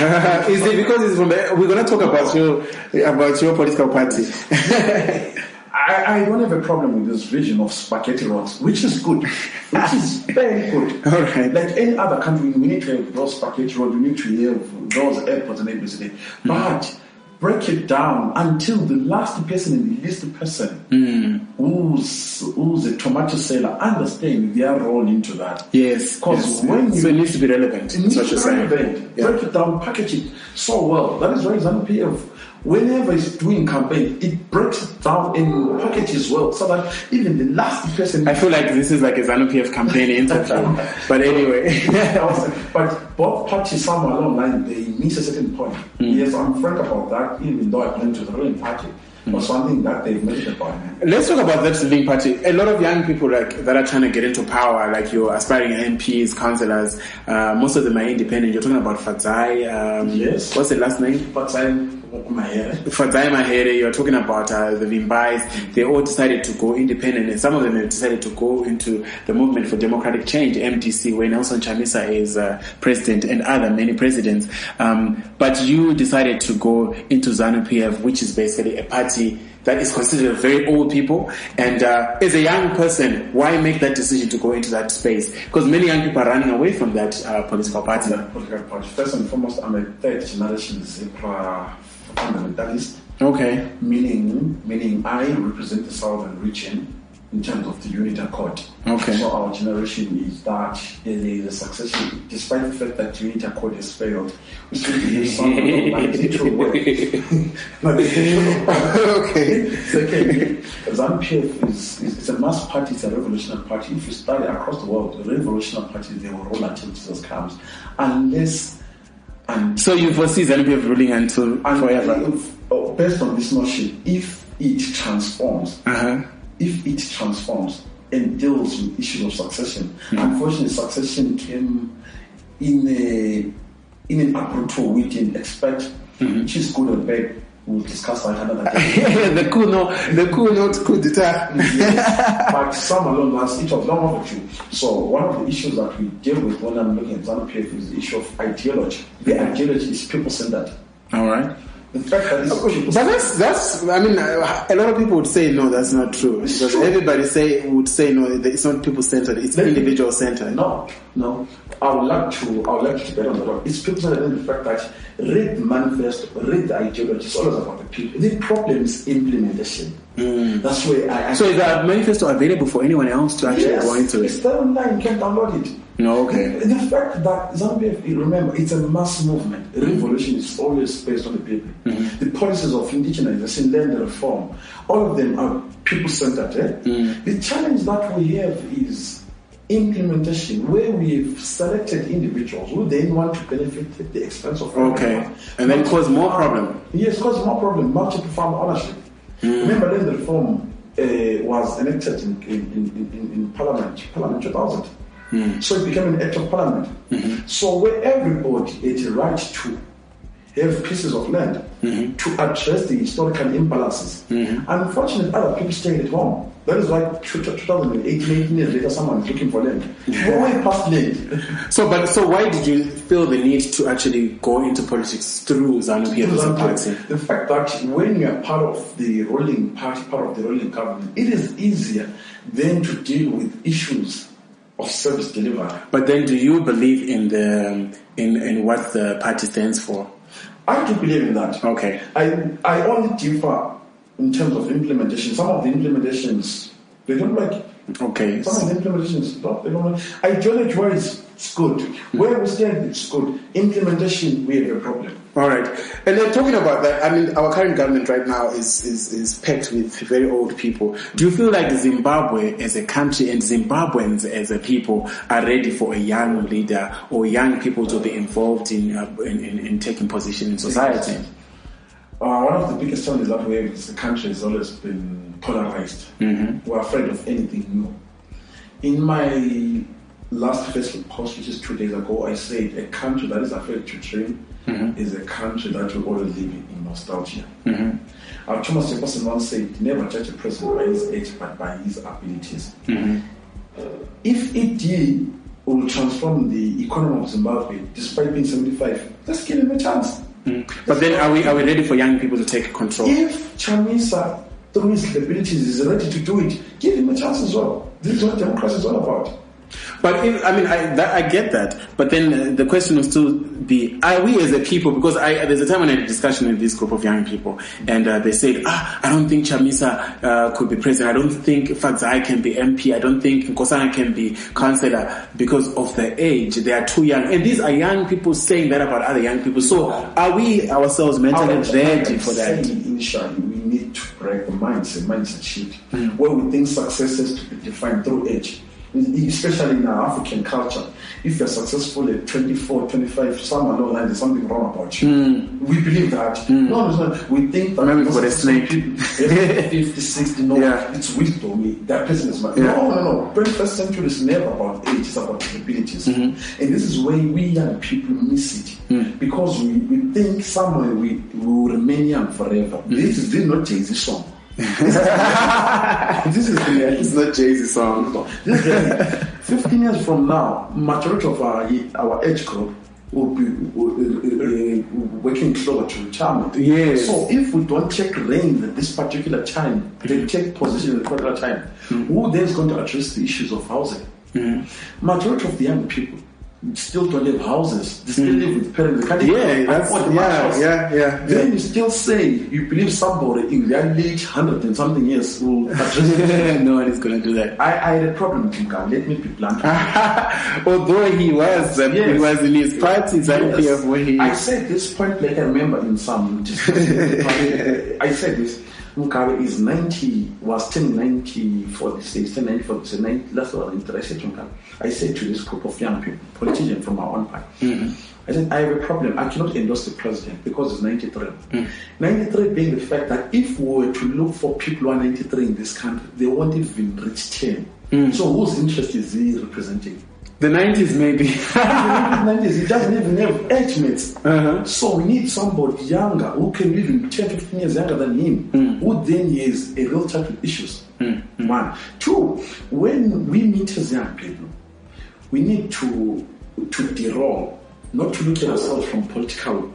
C: is it because it's from the, we're gonna talk about your about your political party?
E: I, I don't have a problem with this vision of spaghetti rods, which is good, which is very good.
C: All right.
E: Like any other country, we need to have those spaghetti rods, we need to have those airports and everything. But break it down until the last person and the least person hmm. who's, who's a tomato seller understand their role into that.
C: yes,
E: Because
C: yes.
E: when you
C: so it needs to be relevant.
E: it needs to be relevant.
C: Yeah.
E: Break it down, package it so well. That is why ZANU PF, whenever it's doing campaign, it breaks it down in packages well, so that even the last person.
C: I feel like this is like a ZANU PF campaign interview. but anyway,
E: but both parties somewhere along the line they miss a certain point.
C: Hmm.
E: Yes, I'm frank about that, even though I belong to the ruling party.
C: Hmm.
E: But something that they've made about.
C: let's talk about that ruling party. A lot of young people like that are trying to get into power, like your aspiring MPs, councillors. Uh, most of them are independent. You're talking about Fadzai. Um,
E: Yes.
C: What's the last name?
E: But My head.
C: Mahere, you're talking about uh, the Vimbais, they all decided to go independent and some of them have decided to go into the Movement for Democratic Change, MDC, where Nelson Chamisa is uh, president and other many presidents. Um, but you decided to go into ZANU PF, which is basically a party that is considered very old people. And uh, as a young person, why make that decision to go into that space? Because many young people are running away from that uh, political party.
E: Political party. First and foremost, I'm a third generation Zebra fundamentalist.
C: Okay.
E: meaning meaning I represent the southern region in terms of the Unity Accord.
C: Okay.
E: So our generation is that there is a succession, despite the fact that Unity Accord has failed, we still believe some of it will work.
C: Okay.
E: Second, ZANU-PF is, is, is a mass party, it's a revolutionary party. If you study across the world, the revolutionary parties, they will roll until Jesus comes. Unless,
C: So you foresee ZANU PF ruling until
E: and
C: forever?
E: if, oh, based on this notion, if it transforms,
C: Uh-huh.
E: if it transforms and deals with issues of succession, unfortunately, succession came in a in an approach we didn't expect, which is good or bad. We'll discuss that another day.
C: the coup no, the coup not coup d'etat.
E: Yes, but some alone lines, each of them overdue. So one of the issues that we deal with when I'm looking at ZANU-PF is the issue of ideology. The ideology is people-centered.
C: All right.
E: The fact that it's
C: But that's that's. I mean, a lot of people would say no, that's not true. Because
E: true.
C: everybody say would say no, it's not people centered. It's
E: Let
C: individual centered.
E: No, no. I would like to. I would like to bet on the road. It's people that in the fact that read the manifesto, read the ideology. It's always about the people. The problem is implementation. That's where I. I
C: So is that manifesto available for anyone else to actually
E: yes,
C: go into it?
E: it's
C: it?
E: there online. You can download it.
C: No, okay.
E: The fact that Zambia, remember, it's a mass movement. The revolution is always based on the people.
C: Mm-hmm.
E: The policies of indigenization, land reform, all of them are people centered. Eh?
C: Mm.
E: The challenge that we have is implementation, where we've selected individuals who then want to benefit at the expense of
C: Okay. And then cause more problem.
E: Yes, cause more problem. Multiple farm ownership. Remember, land reform uh, was enacted in, in, in, in, in Parliament, Parliament 2000. So it became an act of parliament. So where everybody had a right to have pieces of land mm-hmm. to address the historical imbalances. Mm-hmm. Unfortunately, other people stayed at home. That is why 2008, 18 years later, someone is looking for land. Why past land?
C: So, but so why did you feel the need to actually go into politics through ZANU PF party?
E: The fact that when you are part of the ruling party, part of the ruling government, it is easier than to deal with issues of service delivery.
C: But then, do you believe in the in in what the party stands for?
E: I do believe in that.
C: Okay.
E: I I only differ in terms of implementation. Some of the implementations they don't like.
C: Okay.
E: Some of the implementations they don't like. Ideology wise, it's good. Where we stand, it's good. Implementation, we have a problem.
C: All right. And then talking about that, I mean, our current government right now is, is, is packed with very old people. Do you feel like Zimbabwe as a country and Zimbabweans as a people are ready for a young leader or young people to be involved in, uh, in, in, in taking position in society?
E: Uh, one of the biggest challenges that we have is the country has always been polarized. We're afraid of anything new. In my last Facebook post, which is two days ago, I said a country that is afraid to dream mm-hmm. is a country that will always live in nostalgia. Uh, Thomas Jefferson once said, never judge a person by his age, but by his abilities. Mm-hmm. If ED will transform the economy of Zimbabwe, despite being 75, let's give him a chance. Mm.
C: But then are we, are we ready for young people to take control?
E: If Chamisa, through his abilities, is ready to do it, give him a chance as well. This is what democracy is all about.
C: But if, I mean, I, that, I get that. But then uh, the question will still be: Are we as a people? Because I, there's a time when I had a discussion with this group of young people, and uh, they said, "Ah, I don't think Chamisa uh, could be president. I don't think Fadzai can be MP. I don't think Nkosana can be councillor because of the age. They are too young." And these are young people saying that about other young people. So, are we ourselves mentally ready for that?
E: Initially, we need to break the mindset, mindset shift, where we think success has to be defined through age. Especially in our African culture, if you're successful at 24, 25, somewhere along the line, there's something wrong about you. Hmm. We believe that. Hmm. No, it's not. We think that
C: Maybe got a snake.
E: 50, 60, no,
C: Yeah.
E: it's wisdom. That person is my.
C: Yeah.
E: No, no, no. 21st century is never about age, it's about capabilities. Mm-hmm. And this is where we young people miss it. Hmm. Because we, we think somewhere we, we will remain young forever. This is this is not song. this is
C: It's not Jay-Z song.
E: this is, 15 years from now, majority of our our age group will be uh, uh, uh, working closer to retirement.
C: Yes.
E: So if we don't take reins at this particular time, they take position at this particular time, who then is going to address the issues of housing? Majority of the young people still don't have houses. They still live with parents. They can't
C: Yeah, that's
E: afford
C: yeah, yeah, yeah.
E: Then you still say you believe somebody in their late hundred and something years will address it.
C: no one is going to do that.
E: I, I had a problem with Mka. Let me be blunt.
C: Although he was, uh, he
E: Yes.
C: was in his party's
E: Yes.
C: He.
E: I said this point like I remember in some discussion. I said this. Mugabe is 90, was turning 90 for this day, 10, 90 for this 90, last one, I said to Mugabe, I said to this group of young people, politicians from our own party, mm-hmm. I said, I have a problem. I cannot endorse the president because it's 93. Mm-hmm. 93 being the fact that if we were to look for people who are 93 in this country, they won't even reach 10. Mm-hmm. So whose interest is he representing?
C: The 90s maybe.
E: The 90s, he doesn't even have age mates.
C: Uh-huh.
E: So we need somebody younger who can live in 10, 15 years younger than him, hmm. who then has a real touch with issues. Hmm. One. Two, when we meet as young people, we need to to deroll, not to look at ourselves from political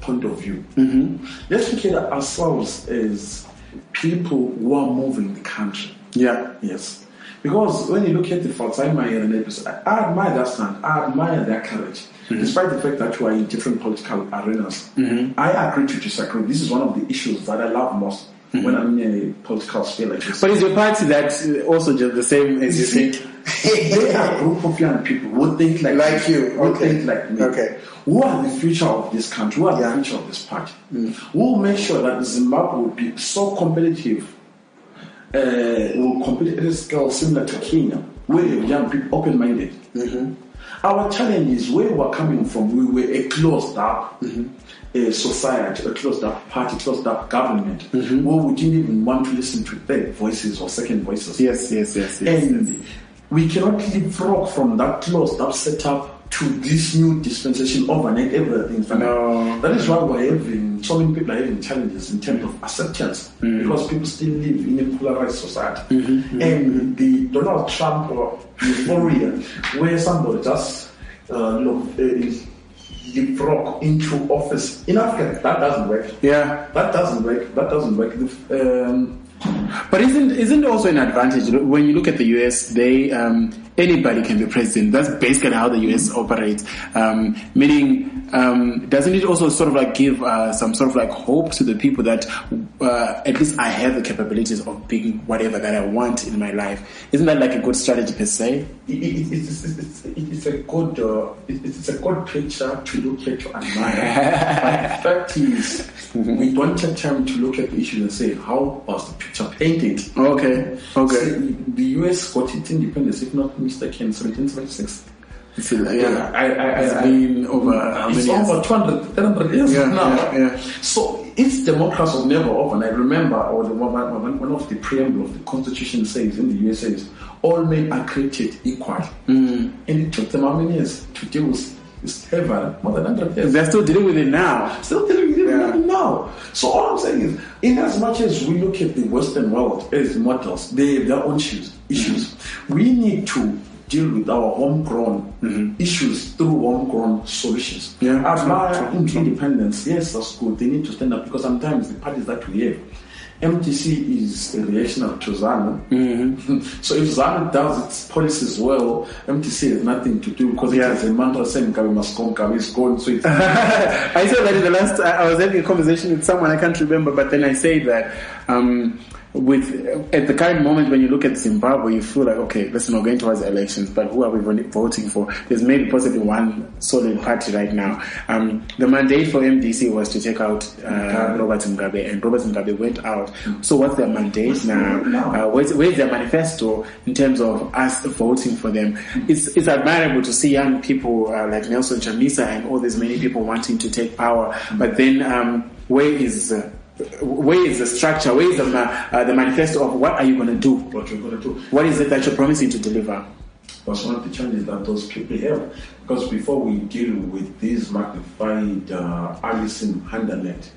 E: point of view. Mm-hmm. Let's look at ourselves as people who are moving the country.
C: yeah.
E: Yes. Because when you look at the Falzheimer and episode, I I admire that stand. I admire their courage. Mm-hmm. Despite the fact that you are in different political arenas. Mm-hmm. I agree to disagree. This is one of the issues that I love most mm-hmm. when I'm in a political sphere like this.
C: But is your party that uh, also just the same as you think?
E: they are a group of young people who think like
C: Like you,
E: who
C: okay.
E: think like me.
C: Okay.
E: Who are the future of this country? Who are
C: Yeah.
E: the future of this party? Mm. Who will make sure that Zimbabwe will be so competitive Uh, will compete at a scale similar to Kenya, where you have young people open-minded. Mm-hmm. Our challenge is where we're coming from. We were a closed-up uh, mm-hmm. society, a closed-up party, closed-up government, mm-hmm. where we didn't even want to listen to third voices or second voices.
C: Yes, yes, yes, yes.
E: And we cannot leapfrog from that closed-up setup to this new dispensation overnight. Everything.
C: No.
E: That is why we're having so many people are having challenges in terms of acceptance because people still live in a polarized society. And the Donald Trump euphoria, where somebody just uh, look, uh, leapfrog into office in Africa, that doesn't work.
C: Yeah.
E: That doesn't work. That doesn't work. The, um,
C: But isn't isn't also an advantage when you look at the US? They um, anybody can be president. That's basically how the US operates. Um, meaning, um, doesn't it also sort of like give uh, some sort of like hope to the people that uh, at least I have the capabilities of being whatever that I want in my life? Isn't that like a good strategy per se?
E: It, it, it's, it's, it's, a good uh, it, it's a good picture to look at to admire. but the fact is, we don't take time to look at the issue and say how was the picture painted.
C: Okay, okay.
E: See, the US got its independence, if not mistaken, 1776.
C: It's, uh, yeah,
E: I, I,
C: it's
E: I,
C: been over how many
E: it's
C: years?
E: over 200, 300 years
C: Yeah,
E: now.
C: yeah, yeah.
E: So its democracy was never over. And I remember, or the, one, one of the preamble of the Constitution says in the US says, all men are created equal.
C: Mm.
E: And it took them how many years to deal with more than 100 years.
C: They're still dealing with it now.
E: Still dealing with it
C: Yeah.
E: now. So all I'm saying is, in as much as we look at the Western world as models, they have their own issues. issues. Mm-hmm. We need to deal with our homegrown mm-hmm. issues through homegrown solutions.
C: Yeah,
E: As
C: true,
E: my
C: true, true.
E: independence, yes, that's good. They need to stand up because sometimes the parties that we have, MDC is a reactionary to ZANU. so if ZANU does its policies well, MDC has nothing to do because
C: Yeah.
E: it has a mantra saying Kabe must come, Kabe is gone. So
C: I said that in the last. I I was having a conversation with someone I can't remember, but then I said that um, with at the current moment when you look at Zimbabwe, you feel like okay, listen, we're going towards elections, but who are we voti- voting for? There's maybe possibly one solid party right now. Um, the mandate for MDC was to take out uh, Robert Mugabe, and Robert Mugabe went out. So what's their mandate now?
E: now?
C: Uh, where's, where's their manifesto in terms of us voting for them? It's, it's admirable to see young people uh, like Nelson Chamisa and all these many people wanting to take power. But then, um, where is uh, where is the structure? Where is the, uh, the manifesto of what are you going to do?
E: what we're going to do.
C: What is it that you're promising to deliver?
E: That's one of the challenges that those people have. Because before we deal with this magnified uh, Alice in Wonderland,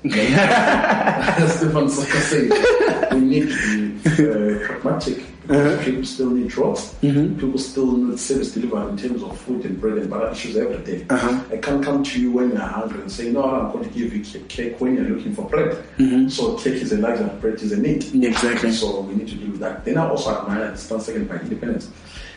E: Stefan Saka said, we need to be uh, pragmatic. Because People still need drugs. Mm-hmm. People still need service delivered in terms of food and bread and butter issues every day.
C: Uh-huh.
E: I can't come to you when you're hungry and say, no, I'm going to give you cake when you're looking for bread. Mm-hmm. So cake is a luxury, bread is a need.
C: Exactly.
E: So we need to deal with that. Then I also admire the stand second by independence.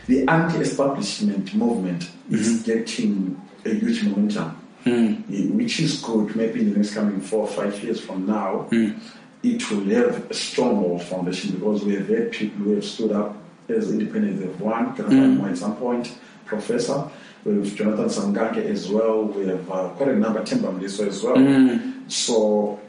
E: The anti-establishment movement is mm-hmm. getting a huge momentum, mm. eh, which is good. Maybe in the next coming four or five years from now, mm. It will have a strong foundation because we have had people who have stood up as independent. Have one, Jonathan mm. Moyo at some point, professor. We have Jonathan Sangange as well. We have uh, quite a number, Temba Mliswa as well. Mm. So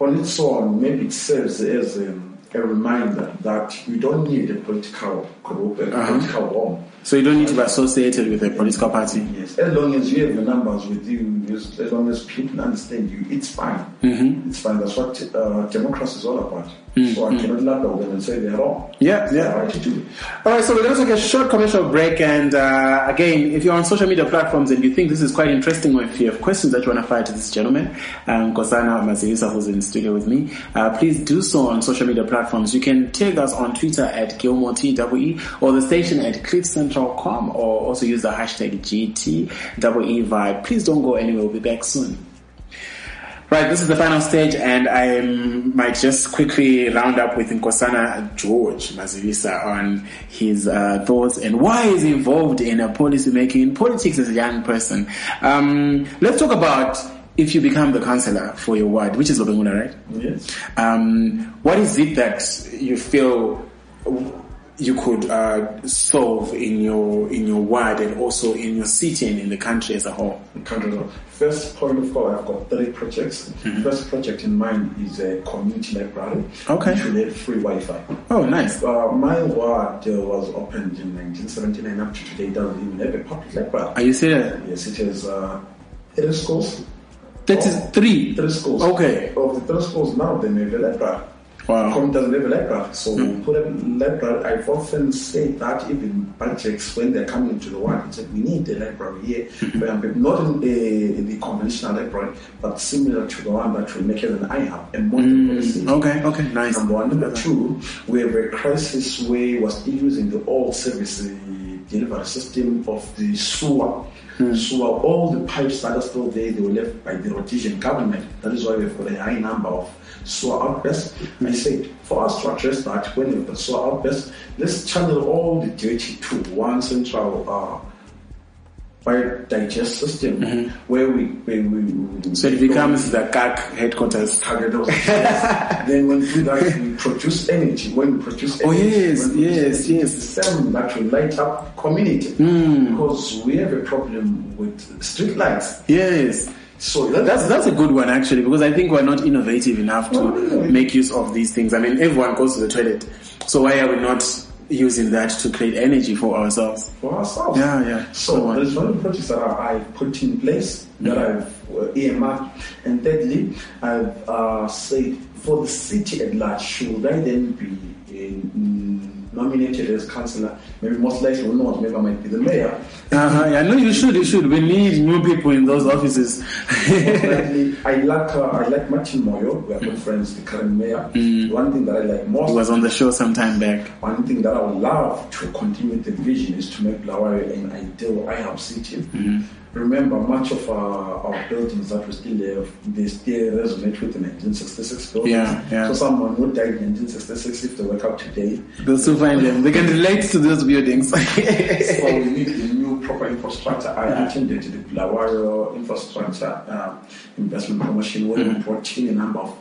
E: on its own, maybe it serves as a, a reminder that you don't need a political group, a uh-huh. political home.
C: So you don't need to be associated with a political party.
E: Yes, as long as you have the numbers with you, as, long as people understand you, it's fine.
C: Mm-hmm.
E: It's fine. That's what uh, democracy is all about. So I cannot ladder them and say they're wrong.
C: Yeah,
E: They're
C: yeah.
E: right to do.
C: All right, so we're going to take a short commercial break. And uh, again, if you're on social media platforms and you think this is quite interesting, or if you have questions that you want to fire to this gentleman, um, Kosana Mazibisa, who's in the studio with me, uh, please do so on social media platforms. You can tag us on Twitter at Gilmore TWE or the station at cliffcentral.com or also use the hashtag GTEE Vibe. Please don't go anywhere. We'll be back soon. Right, this is the final stage, and I might just quickly round up with Nkosana George Mazibisa on his uh, thoughts and why he's involved in policy making in politics as a young person. Um, let's talk about if you become the councillor for your ward, which is Lobengula, right?
E: Yes.
C: Um, what is it that you feel you could uh, solve in your in your ward and also in your city and in the country as a whole?
E: Country. First point of call, I've got three projects. First project in mind is a community library.
C: Okay.
E: Which will have free Wi-Fi.
C: Oh, nice.
E: Uh, my ward uh, was opened in 1979 up to today. Doesn't even have a public library.
C: Are you serious?
E: Yes, it has uh, three schools.
C: That is three.
E: Three schools.
C: Okay.
E: Of the three schools, now, they them have a library.
C: Wow.
E: Com doesn't have a library. So put a library. I've often said that even projects, when they're coming to the like, we need a library here. Um, Not in the, the conventional library, but similar to the one that will make it an IHub, a modern policy.
C: Okay, okay, nice.
E: Number one. Number two, we have a crisis where we're still using the old service delivery system of the sewer. Mm. Sewer, uh, all the pipes that are still there, they were left by the Rhodesian government. That is why we've got a high number of sewer outbursts. I mm. said, for us to address that, when we've got sewer outbursts, let's channel all the dirty to one central uh, biodigest system where we, where we, we
C: So it becomes the CAC headquarters.
E: target then when we do that, we produce energy. When we produce energy, Oh, yes,
C: yes,
E: energy,
C: yes.
E: the same that will light up community
C: Hmm.
E: because we have a problem with street lights.
C: Yes.
E: So that,
C: That's that's a good one actually because I think we're not innovative enough to
E: No, no, no.
C: make use of these things. I mean, everyone goes to the toilet, so why are we not using that to create energy for ourselves?
E: for ourselves.
C: Yeah, yeah.
E: So
C: on.
E: there's one of the projects that I, I've put in place that
C: Mm-hmm.
E: I've uh, earmarked, and thirdly, I've uh, said for the city at large, should I then be uh, nominated as councillor? Maybe most likely or not, maybe I might be the mayor.
C: Uh-huh, yeah, no, you should, you should. We need new people in those offices.
E: Likely, I like uh, I like Martin Moyo. We are good friends, the current mayor. One thing that I like most
C: he was on the show some time back.
E: One thing that I would love to continue the vision is to make Bulawayo an ideal IHUB city.
C: Mm-hmm.
E: Remember, much of our, our buildings that we still have, they still resonate with the 1966 buildings.
C: Yeah, yeah.
E: So someone who died in 1966, if they wake up today,
C: They'll still find them. They can relate to those buildings.
E: so we need the new proper infrastructure. I attended the Bulawayo infrastructure uh, investment promotion where
C: Mm-hmm.
E: we brought in a number of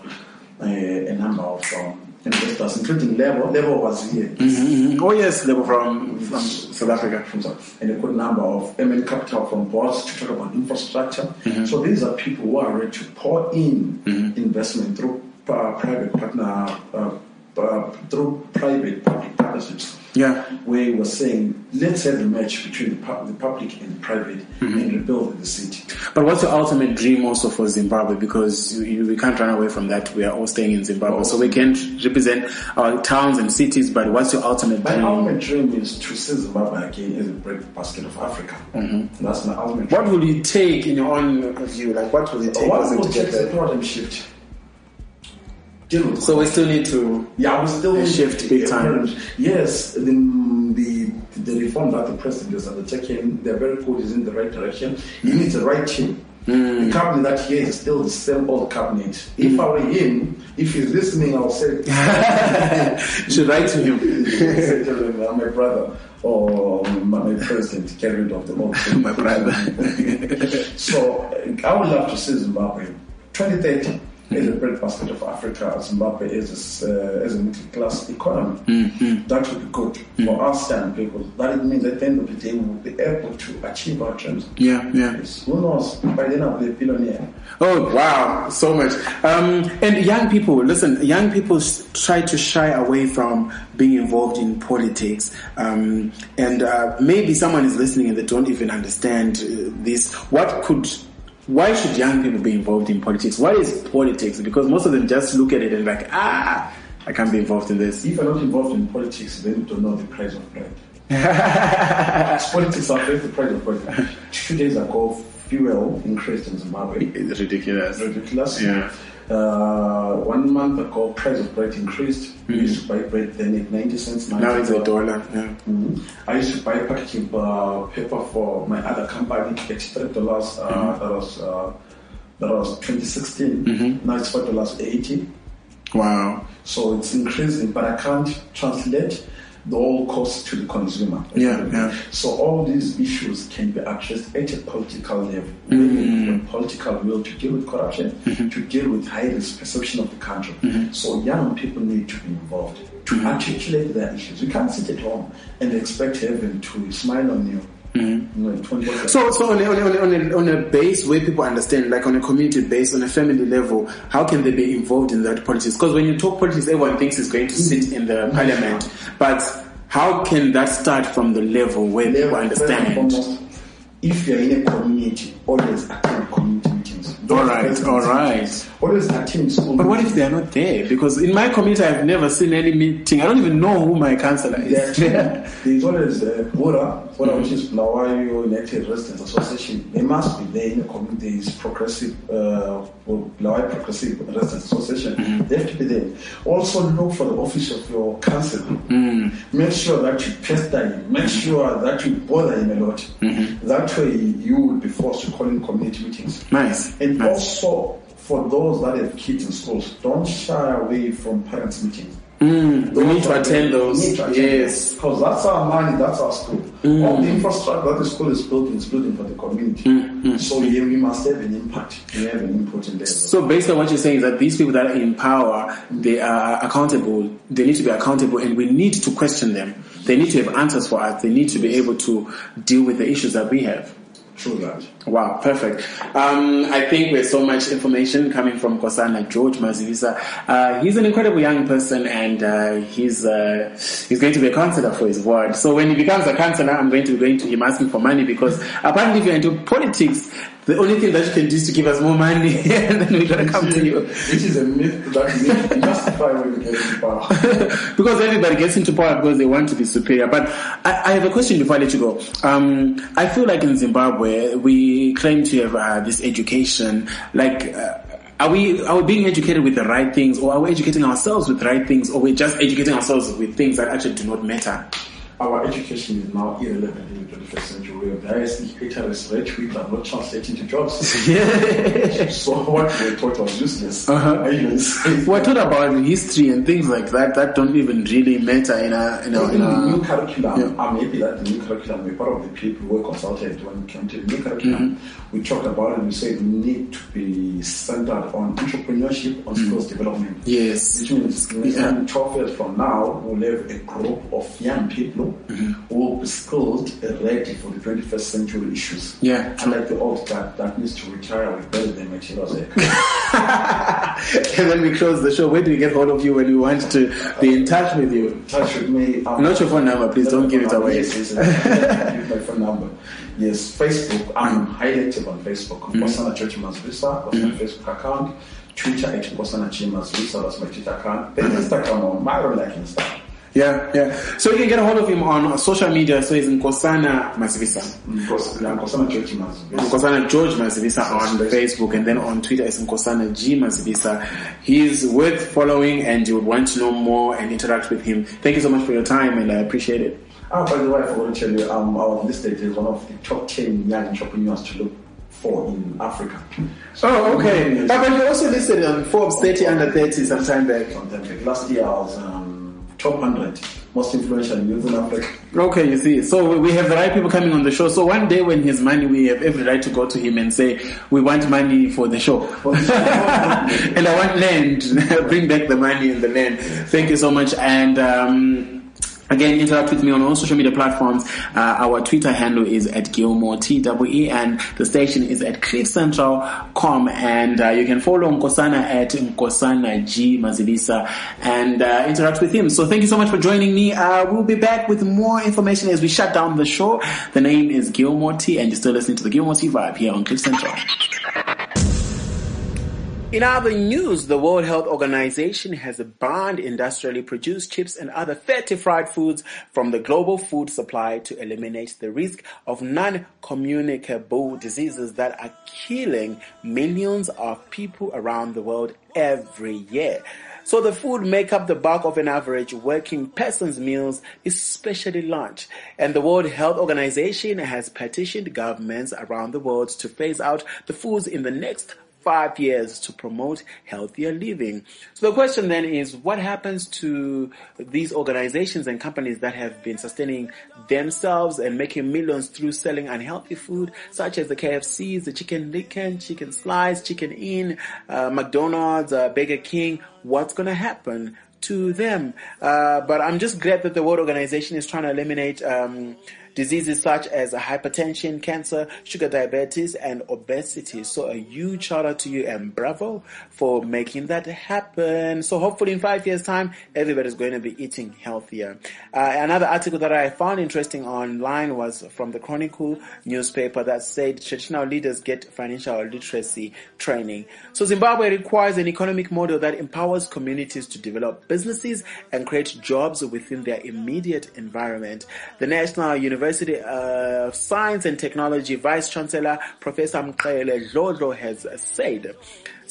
E: uh, a number of um, investors, including Level. Level was here.
C: Mhm. Oh yes, were from, from South Africa.
E: from South- and a good number of MN capital from boards to talk about infrastructure.
C: Mm-hmm.
E: So these are people who are ready to pour in investment through uh, private partner, uh, uh, through private public partnerships.
C: Yeah.
E: Where we're saying, let's have a match between the, pub- the public and the private
C: Mm-hmm.
E: and rebuild the city.
C: But what's your ultimate dream also for Zimbabwe? Because you, you, we can't run away from that. We are all staying in Zimbabwe, so we can represent our towns and cities. But what's your ultimate
E: My
C: dream?
E: ultimate dream is to see Zimbabwe again as a breadbasket of Africa. That's my ultimate dream.
C: Mm-hmm. What will you take in your own view? Like what will you take
E: What will take the paradigm shift? Deal with
C: So we still need to.
E: Yeah, we still
C: A shift big time.
E: Yes, the, the the reform that the president has undertaken, they're very good, is in the right direction. He needs the right team.
C: Hmm.
E: The cabinet that he has is still the same old cabinet. If I were him, if he's listening, I'll say,
C: should write to him.
E: say to him, "Uh, my brother or my, president, get rid of the old.
C: My brother.
E: so I would love to see Zimbabwe 2030 as a breadbasket of Africa. Zimbabwe is a, uh, as a middle class economy. That would be good for us young people. That it means at the end of the day we will be able to achieve our dreams.
C: Yeah, yeah.
E: Yes. Who knows? By then I'll be a billionaire.
C: Oh wow, so much. Um, and young people, listen, young people try to shy away from being involved in politics. Um, and uh, maybe someone is listening and they don't even understand uh, this. What could, why should young people be involved in politics? What is politics? Because most of them just look at it and like, ah, I can't be involved in this.
E: If you're not involved in politics, then you don't know the price of bread. politics are the price of bread. Two days ago, fuel increased in Zimbabwe.
C: It's ridiculous.
E: ridiculous.
C: Yeah.
E: Uh, one month ago, price of bread increased. We used to buy bread then at 90 cents.
C: Now it's a dollar. Yeah.
E: Mhm. I used to buy packaging uh, paper for my other company at three dollars. Uh, That was uh, that was 2016. Now it's four dollars eighty.
C: Wow.
E: So it's increasing, but I can't translate the whole cost to the consumer.
C: Yeah, yeah.
E: So all these issues can be addressed at a political level. Mm-hmm. Need political will to deal with corruption, mm-hmm. to deal with high risk perception of the country. Mm-hmm. So young people need to be involved to articulate their issues. You can't sit at home and expect heaven to smile on you. You know, 24/7.
C: So, so on a, on, a, on, a, on a base where people understand, like on a community base, on a family level, how can they be involved in that politics? Because when you talk politics, everyone thinks it's going to sit in the mm-hmm. parliament. But how can that start from the level where people
E: Level, first and
C: understand?
E: foremost, if you're in a community, always attend community meetings.
C: All right,
E: Don't
C: all
E: attend
C: right.
E: meetings Always attend school.
C: But what if they are not there? Because in my community, I've never seen any meeting. I don't even know who my councillor is.
E: Yeah, there's always uh, BURA, BURA which is Bulawayo United Residents Association. They must be there in the community. There's progressive, uh, Bulawayo Progressive Residents Association.
C: Mm-hmm.
E: They have to be there. Also look for the office of your council.
C: Mm.
E: Make sure that you pester him. Make sure that you bother him a lot.
C: Mm-hmm.
E: That way you will be forced to call in community meetings.
C: Nice.
E: And
C: nice.
E: also, for those that have kids in schools, don't shy away from parents' meetings.
C: Mm, we need to attend those.
E: To attend
C: Yes.
E: Because that's our money, that's our school. Mm. All the infrastructure that the school is building is building for the community. Mm, mm. So yeah, we must have an impact. We have an input in there.
C: So based on what you're saying is that these people that are in power, they are accountable. They need to be accountable, and we need to question them. They need to have answers for us. They need to be able to deal with the issues that we have.
E: True that.
C: Wow, perfect. Um, I think there's so much information coming from Kosana George Mazibisa. Uh, he's an incredible young person, and uh, he's uh, he's going to be a counselor for his ward. So when he becomes a counselor, I'm going to be going to him asking for money because apparently, if you're into politics, the only thing that you can do is to give us more money, and then we're gonna come to you.
E: Which is a myth that justify when we get into power.
C: because everybody gets into power because they want to be superior. But I, I have a question before I let you go. Um, I feel like in Zimbabwe we claim to have uh, this education. Like, uh, are we are we being educated with the right things, or are we educating ourselves with the right things, or we're just educating ourselves with things that actually do not matter?
E: Our education is now irrelevant in the 21st century. We have various indicators rich people are not translating to jobs. so what we thought was useless.
C: Uh-huh. We're talking about history and things like that that don't even really matter in a in a,
E: In
C: in
E: the new curriculum,
C: yeah.
E: Uh, I'm happy that the new curriculum, we're part of the people who were consulted when it came to the new curriculum. Mm-hmm. We talked about it, we said we need to be centered on entrepreneurship, on mm-hmm. skills development.
C: yes.
E: Which means
C: Yeah.
E: time, 12 years from now, we'll have a group of young people who will be skilled and ready for the 21st century issues.
C: Yeah.
E: Unlike the old guard that needs to retire with better than materials.
C: and then we close the show. Where do we get hold of you when we want to be in touch with you?
E: Touch with me. um,
C: Not your phone number, please don't give it away.
E: Yes, yes, yes. Give my phone number. Yes, Facebook. I'm highly active on Facebook.
C: Mm-hmm.
E: Kosana George Mazibisa, that's my Facebook account. Twitter at Kosana G Mazibisa, that's my Twitter account. Then Instagram on Myron like Insta.
C: Yeah, yeah. So you can get a hold of him on social media. So he's in Kosana Mazibisa.
E: Kos- yeah, Kosana George Mazibisa.
C: Kosana George Mazibisa on Facebook and then on Twitter is Kosana G Mazibisa. He's worth following and you would want to know more and interact with him. Thank you so much for your time and I appreciate it.
E: Ah, by the way, I forgot to tell you, um, our listed is one of the top 10 young entrepreneurs to look for in Africa.
C: Oh, okay. But you also listed on Forbes 30 under 30 sometime back.
E: Sometime back. Last year I was um, top 100 most influential youth in Africa.
C: Okay, you see. So we have the right people coming on the show. So one day when he has money, we have every right to go to him and say, we want money for the show. and I want land. Bring back the money and the land. Thank you so much. And, um, Again, interact with me on all social media platforms. Uh, our Twitter handle is at Gilmore TWE and the station is at cliffcentral.com and uh, you can follow Nkosana at Nkosana G Mazibisa and uh, interact with him. So thank you so much for joining me. Uh, we'll be back with more information as we shut down the show. The name is Gilmore T and you're still listening to the Gilmore T vibe here on Cliff Central. In other news, the World Health Organization has banned industrially produced chips and other fatty fried foods from the global food supply to eliminate the risk of non-communicable diseases that are killing millions of people around the world every year. So the food make up the bulk of an average working person's meals, especially lunch. And the World Health Organization has petitioned governments around the world to phase out the foods in the next five years to promote healthier living. So the question then is, what happens to these organizations and companies that have been sustaining themselves and making millions through selling unhealthy food, such as the KFCs, the Chicken Licken, Chicken Slice, Chicken Inn, uh, McDonald's, uh, Burger King? What's going to happen? to them. Uh, but I'm just glad that the World Organization is trying to eliminate um, diseases such as hypertension, cancer, sugar diabetes, and obesity. So a huge shout out to you and bravo for making that happen. So hopefully in five years time, everybody's going to be eating healthier. Uh, another article that I found interesting online was from the Chronicle newspaper that said traditional leaders get financial literacy training. So Zimbabwe requires an economic model that empowers communities to develop businesses and create jobs within their immediate environment. The National University University of Science and Technology Vice Chancellor Professor Mqhele Dlodlo has said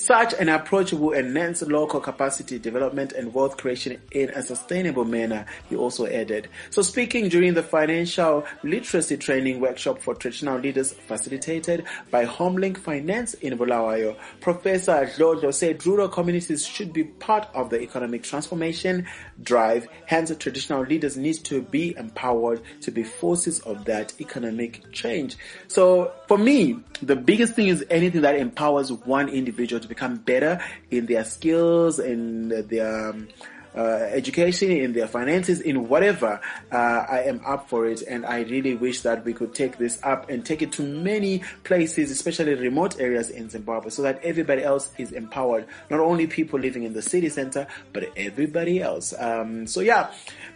C: such an approach will enhance local capacity development and wealth creation in a sustainable manner, he also added. So speaking during the financial literacy training workshop for traditional leaders facilitated by Homelink Finance in Bulawayo, Professor Dlodlo said rural communities should be part of the economic transformation drive. Hence, traditional leaders need to be empowered to be forces of that economic change. So for me, the biggest thing is anything that empowers one individual become better in their skills, in their um, uh, education, in their finances, in whatever, uh, I am up for it. And I really wish that we could take this up and take it to many places, especially remote areas in Zimbabwe, so that everybody else is empowered. Not only people living in the city center, but everybody else. Um, so yeah,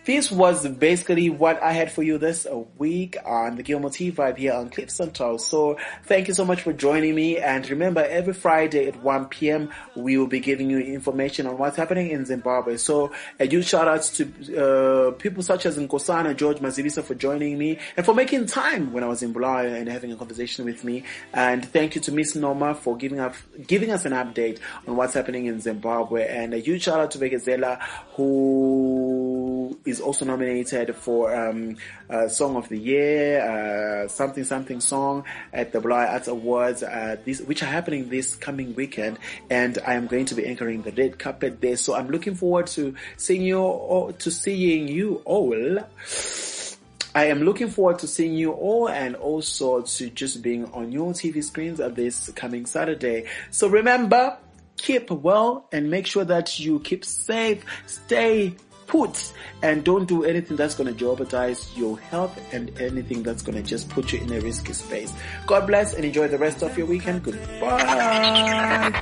C: this was basically what I had for you this week on the Gilmore T Vibe here on Cliff Central. So thank you so much for joining me. And remember, every Friday at 1 p.m., we will be giving you information on what's happening in Zimbabwe. So a huge shout out to uh, people such as Nkosana George Mazibisa for joining me and for making time when I was in Bulawayo and having a conversation with me. And thank you to Miss Noma for giving us giving us an update on what's happening in Zimbabwe. And a huge shout out to Bekezela who is also nominated for um, uh, Song of the Year, uh, something something song at the Bulawayo Arts Awards, uh, this, which are happening this coming weekend. And I am going to be anchoring the red carpet there. So I'm looking forward to seeing you, to seeing you all. I am looking forward to seeing you all and also to just being on your TV screens this coming Saturday. So remember, keep well and make sure that you keep safe, stay put and don't do anything that's going to jeopardize your health and anything that's going to just put you in a risky space. God bless and enjoy the rest of your weekend. Goodbye.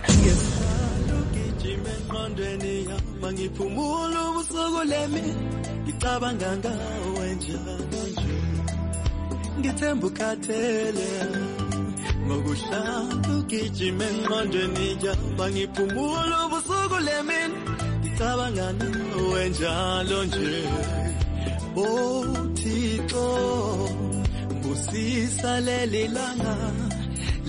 D: ugijima engqondweni yaba ngiphumula ubusuku lemini ngicabanga nawe njalo nje. Oh thixo busisa leli langa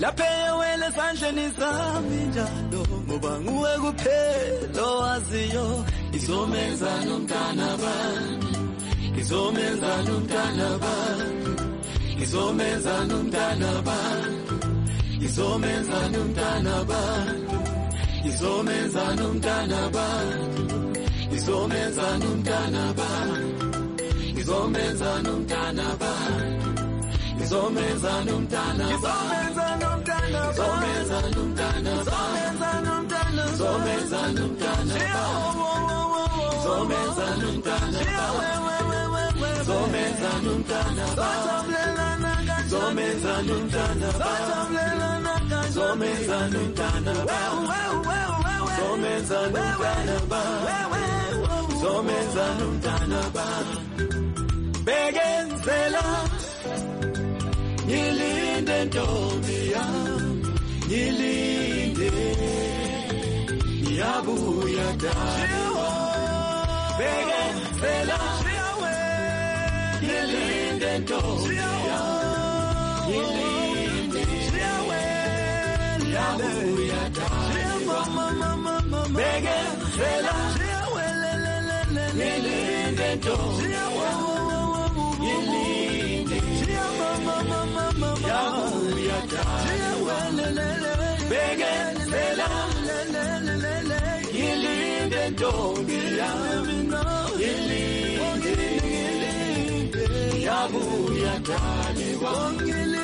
D: lapha ewele esandleni sami njalo. Ngoba nguwe kuphela owaziyo izomenza nomntana bami. Izomenza nomntana bami. Izomenza nomntana bantu izomenza nomntana bantu izomenza nomntana bantu izomenza nomntana bantu izomenza nomntana bantu izomenza nomntana izomenza nomntana izomenza nomntana izomenza nomntana izomenza nomntana izomenza nomntana zomenza nomntana zomenza nomntana zomenza nomntana zomenza nomntana zomenza nomntana bekenzela ngilinde ntombi yami ngilinde ngiyabuya dala. Bekenzela ngilinde ntombi yami ngilinde dala bekenzela ngilinde